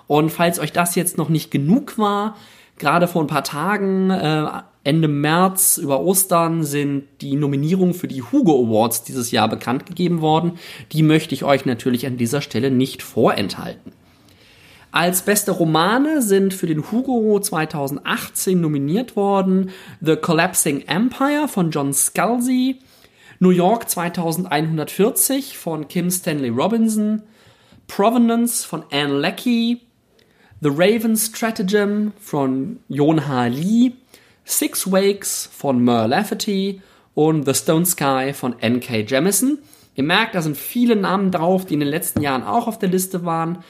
Und falls euch das jetzt noch nicht genug war, gerade vor ein paar Tagen, äh, Ende März über Ostern sind die Nominierungen für die Hugo Awards dieses Jahr bekannt gegeben worden. Die möchte ich euch natürlich an dieser Stelle nicht vorenthalten. Als beste Romane sind für den Hugo 2018 nominiert worden The Collapsing Empire von John Scalzi, New York 2140 von Kim Stanley Robinson, Provenance von Anne Leckie, The Raven Stratagem von Jon H. Lee, Six Wakes von Merle Lafferty und The Stone Sky von N.K. Jemison. Ihr merkt, da sind viele Namen drauf, die in den letzten Jahren auch auf der Liste waren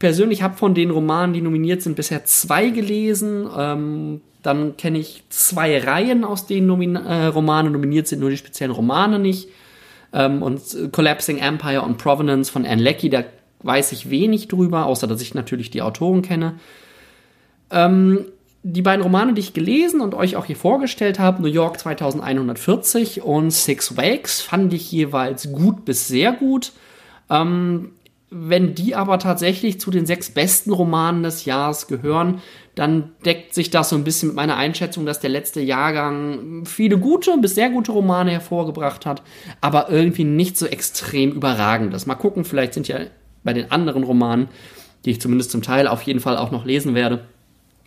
persönlich habe von den Romanen, die nominiert sind, bisher zwei gelesen. Ähm, dann kenne ich zwei Reihen, aus denen Nomin äh, Romane nominiert sind, nur die speziellen Romane nicht. Ähm, und Collapsing Empire und Provenance von Anne Leckie, da weiß ich wenig drüber, außer dass ich natürlich die Autoren kenne. Ähm, die beiden Romane, die ich gelesen und euch auch hier vorgestellt habe, New York 2140 und Six Wakes, fand ich jeweils gut bis sehr gut. Ähm, wenn die aber tatsächlich zu den sechs besten Romanen des Jahres gehören, dann deckt sich das so ein bisschen mit meiner Einschätzung, dass der letzte Jahrgang viele gute bis sehr gute Romane hervorgebracht hat, aber irgendwie nicht so extrem überragendes. Mal gucken, vielleicht sind ja bei den anderen Romanen, die ich zumindest zum Teil auf jeden Fall auch noch lesen werde,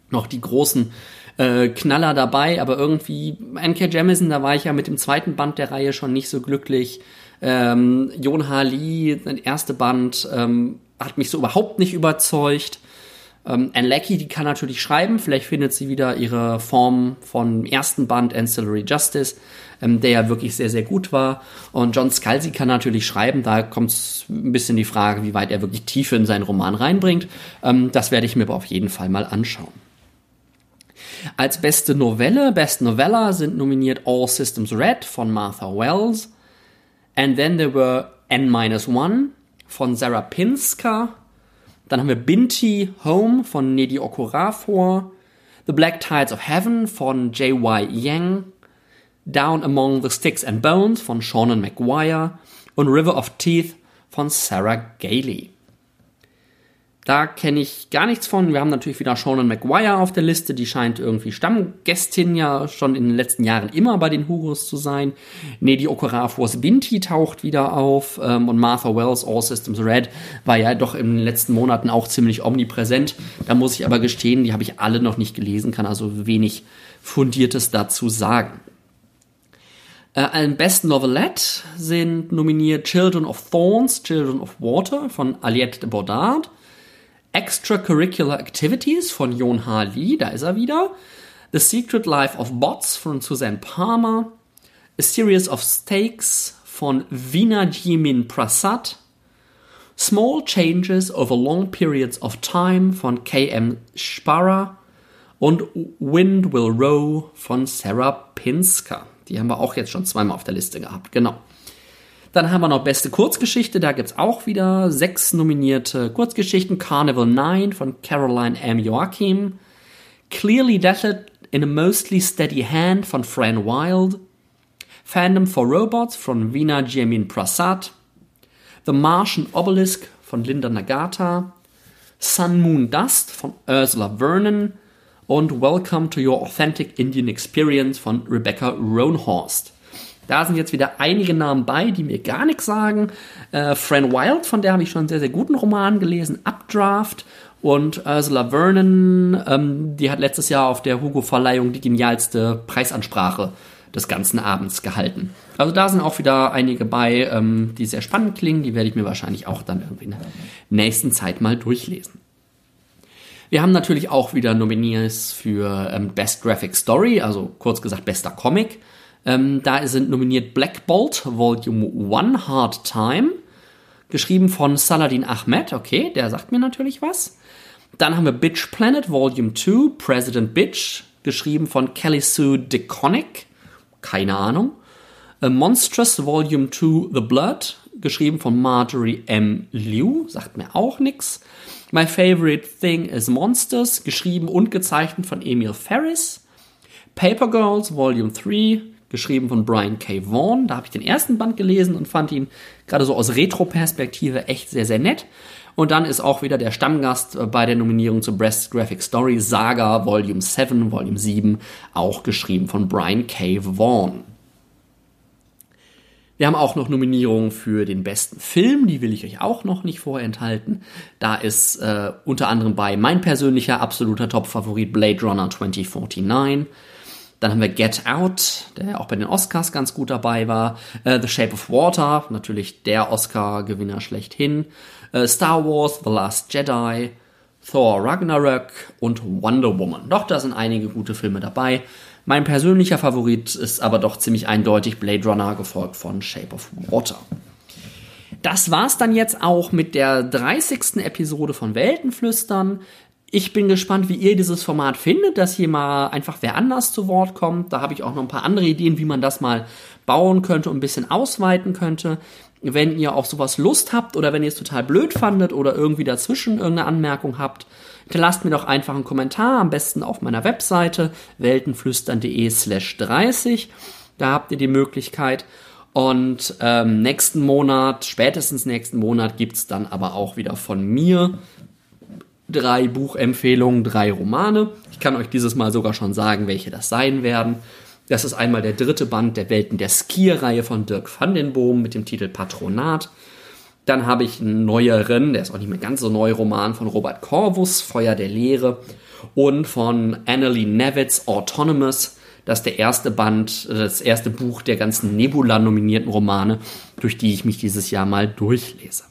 noch die großen äh, Knaller dabei, aber irgendwie N.K. Jemison, da war ich ja mit dem zweiten Band der Reihe schon nicht so glücklich. Ähm, Jon H. Lee, der erste Band, ähm, hat mich so überhaupt nicht überzeugt. Ähm, Anne Leckie, die kann natürlich schreiben, vielleicht findet sie wieder ihre Form vom ersten Band Ancillary Justice, ähm, der ja wirklich sehr, sehr gut war. Und John Scalzi kann natürlich schreiben, da kommt es ein bisschen die Frage, wie weit er wirklich Tiefe in seinen Roman reinbringt. Ähm, das werde ich mir aber auf jeden Fall mal anschauen. Als beste Novelle, Best Novella sind nominiert All Systems Red von Martha Wells, And then there were N-1 von Sarah Pinska. Dann haben wir Binti Home von Nedi Okorafor. The Black Tides of Heaven von J.Y. Yang. Down Among the Sticks and Bones von Seanan McGuire. Und River of Teeth von Sarah Gailey. Da kenne ich gar nichts von. Wir haben natürlich wieder Seanan McGuire auf der Liste. Die scheint irgendwie Stammgästin ja schon in den letzten Jahren immer bei den Hugos zu sein. Nedi Okorafors Binti taucht wieder auf. Ähm, und Martha Wells All Systems Red war ja doch in den letzten Monaten auch ziemlich omnipräsent. Da muss ich aber gestehen, die habe ich alle noch nicht gelesen, kann also wenig Fundiertes dazu sagen. Äh, Best Novelette sind nominiert Children of Thorns, Children of Water von Aliette de Bodard, Extracurricular Activities von Jon H. Lee, da ist er wieder, The Secret Life of Bots von Suzanne Palmer, A Series of Stakes von Vina Jimin Prasad, Small Changes over Long Periods of Time von K.M. Sparra und Wind Will Row von Sarah Pinsker. Die haben wir auch jetzt schon zweimal auf der Liste gehabt, genau. Dann haben wir noch beste Kurzgeschichte, da gibt es auch wieder sechs nominierte Kurzgeschichten. Carnival 9 von Caroline M. Joachim. Clearly Death in a Mostly Steady Hand von Fran Wild. Fandom for Robots von Vina Jamin Prasad. The Martian Obelisk von Linda Nagata. Sun Moon Dust von Ursula Vernon und Welcome to Your Authentic Indian Experience von Rebecca Roanhorst. Da sind jetzt wieder einige Namen bei, die mir gar nichts sagen. Äh, Fran Wild, von der habe ich schon einen sehr, sehr guten Roman gelesen, Updraft. Und Ursula Vernon, ähm, die hat letztes Jahr auf der Hugo-Verleihung die genialste Preisansprache des ganzen Abends gehalten. Also da sind auch wieder einige bei, ähm, die sehr spannend klingen. Die werde ich mir wahrscheinlich auch dann irgendwie in der nächsten Zeit mal durchlesen. Wir haben natürlich auch wieder Nominees für ähm, Best Graphic Story, also kurz gesagt bester Comic. Ähm, da sind nominiert Black Bolt Volume 1 Hard Time, geschrieben von Saladin Ahmed, okay, der sagt mir natürlich was. Dann haben wir Bitch Planet Volume 2 President Bitch, geschrieben von Kelly Sue DeConnick, keine Ahnung. A Monstrous Volume 2 The Blood, geschrieben von Marjorie M. Liu, sagt mir auch nichts. My Favorite Thing is Monsters, geschrieben und gezeichnet von Emil Ferris. Paper Girls Volume 3, geschrieben von Brian K. Vaughan. Da habe ich den ersten Band gelesen und fand ihn gerade so aus Retro-Perspektive echt sehr, sehr nett. Und dann ist auch wieder der Stammgast bei der Nominierung zur Breast Graphic Story Saga Volume 7, Volume 7, auch geschrieben von Brian K. Vaughan. Wir haben auch noch Nominierungen für den besten Film, die will ich euch auch noch nicht vorenthalten. Da ist äh, unter anderem bei mein persönlicher absoluter Top-Favorit Blade Runner 2049. Dann haben wir Get Out, der auch bei den Oscars ganz gut dabei war. Äh, The Shape of Water, natürlich der Oscar-Gewinner schlechthin. Äh, Star Wars, The Last Jedi, Thor Ragnarok und Wonder Woman. Doch, da sind einige gute Filme dabei. Mein persönlicher Favorit ist aber doch ziemlich eindeutig Blade Runner, gefolgt von Shape of Water. Das war's dann jetzt auch mit der 30. Episode von Weltenflüstern. Ich bin gespannt, wie ihr dieses Format findet, dass hier mal einfach wer anders zu Wort kommt. Da habe ich auch noch ein paar andere Ideen, wie man das mal bauen könnte und ein bisschen ausweiten könnte. Wenn ihr auf sowas Lust habt oder wenn ihr es total blöd fandet oder irgendwie dazwischen irgendeine Anmerkung habt, hinterlasst mir doch einfach einen Kommentar, am besten auf meiner Webseite weltenflüstern.de slash 30. Da habt ihr die Möglichkeit. Und ähm, nächsten Monat, spätestens nächsten Monat, gibt's dann aber auch wieder von mir drei Buchempfehlungen, drei Romane. Ich kann euch dieses Mal sogar schon sagen, welche das sein werden. Das ist einmal der dritte Band der Welten der Skier-Reihe von Dirk van den Boom mit dem Titel Patronat. Dann habe ich einen neueren, der ist auch nicht mehr ganz so neu, Roman von Robert Corvus, Feuer der Lehre. Und von Annalie Nevitz, Autonomous. Das ist der erste Band, äh, das erste Buch der ganzen Nebula-nominierten Romane, durch die ich mich dieses Jahr mal durchlese.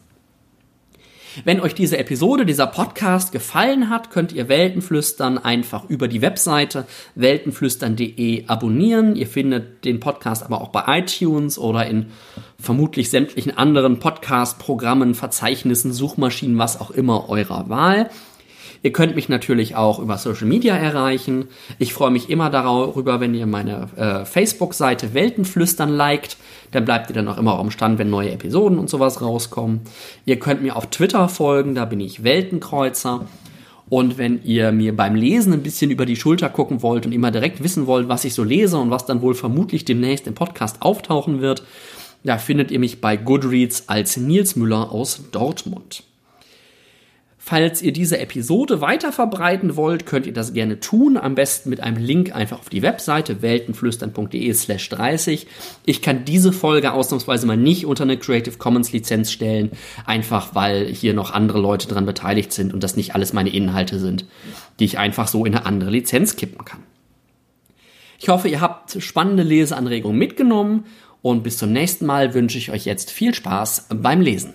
Wenn euch diese Episode, dieser Podcast gefallen hat, könnt ihr Weltenflüstern einfach über die Webseite weltenflüstern.de abonnieren. Ihr findet den Podcast aber auch bei iTunes oder in vermutlich sämtlichen anderen Podcast-Programmen, Verzeichnissen, Suchmaschinen, was auch immer eurer Wahl. Ihr könnt mich natürlich auch über Social Media erreichen. Ich freue mich immer darüber, wenn ihr meine äh, Facebook-Seite Weltenflüstern liked. Dann bleibt ihr dann auch immer am Stand, wenn neue Episoden und sowas rauskommen. Ihr könnt mir auf Twitter folgen, da bin ich Weltenkreuzer. Und wenn ihr mir beim Lesen ein bisschen über die Schulter gucken wollt und immer direkt wissen wollt, was ich so lese und was dann wohl vermutlich demnächst im Podcast auftauchen wird, da findet ihr mich bei Goodreads als Nils Müller aus Dortmund. Falls ihr diese Episode weiter verbreiten wollt, könnt ihr das gerne tun. Am besten mit einem Link einfach auf die Webseite weltenflüstern.de slash 30. Ich kann diese Folge ausnahmsweise mal nicht unter eine Creative Commons Lizenz stellen, einfach weil hier noch andere Leute dran beteiligt sind und das nicht alles meine Inhalte sind, die ich einfach so in eine andere Lizenz kippen kann. Ich hoffe, ihr habt spannende Leseanregungen mitgenommen und bis zum nächsten Mal wünsche ich euch jetzt viel Spaß beim Lesen.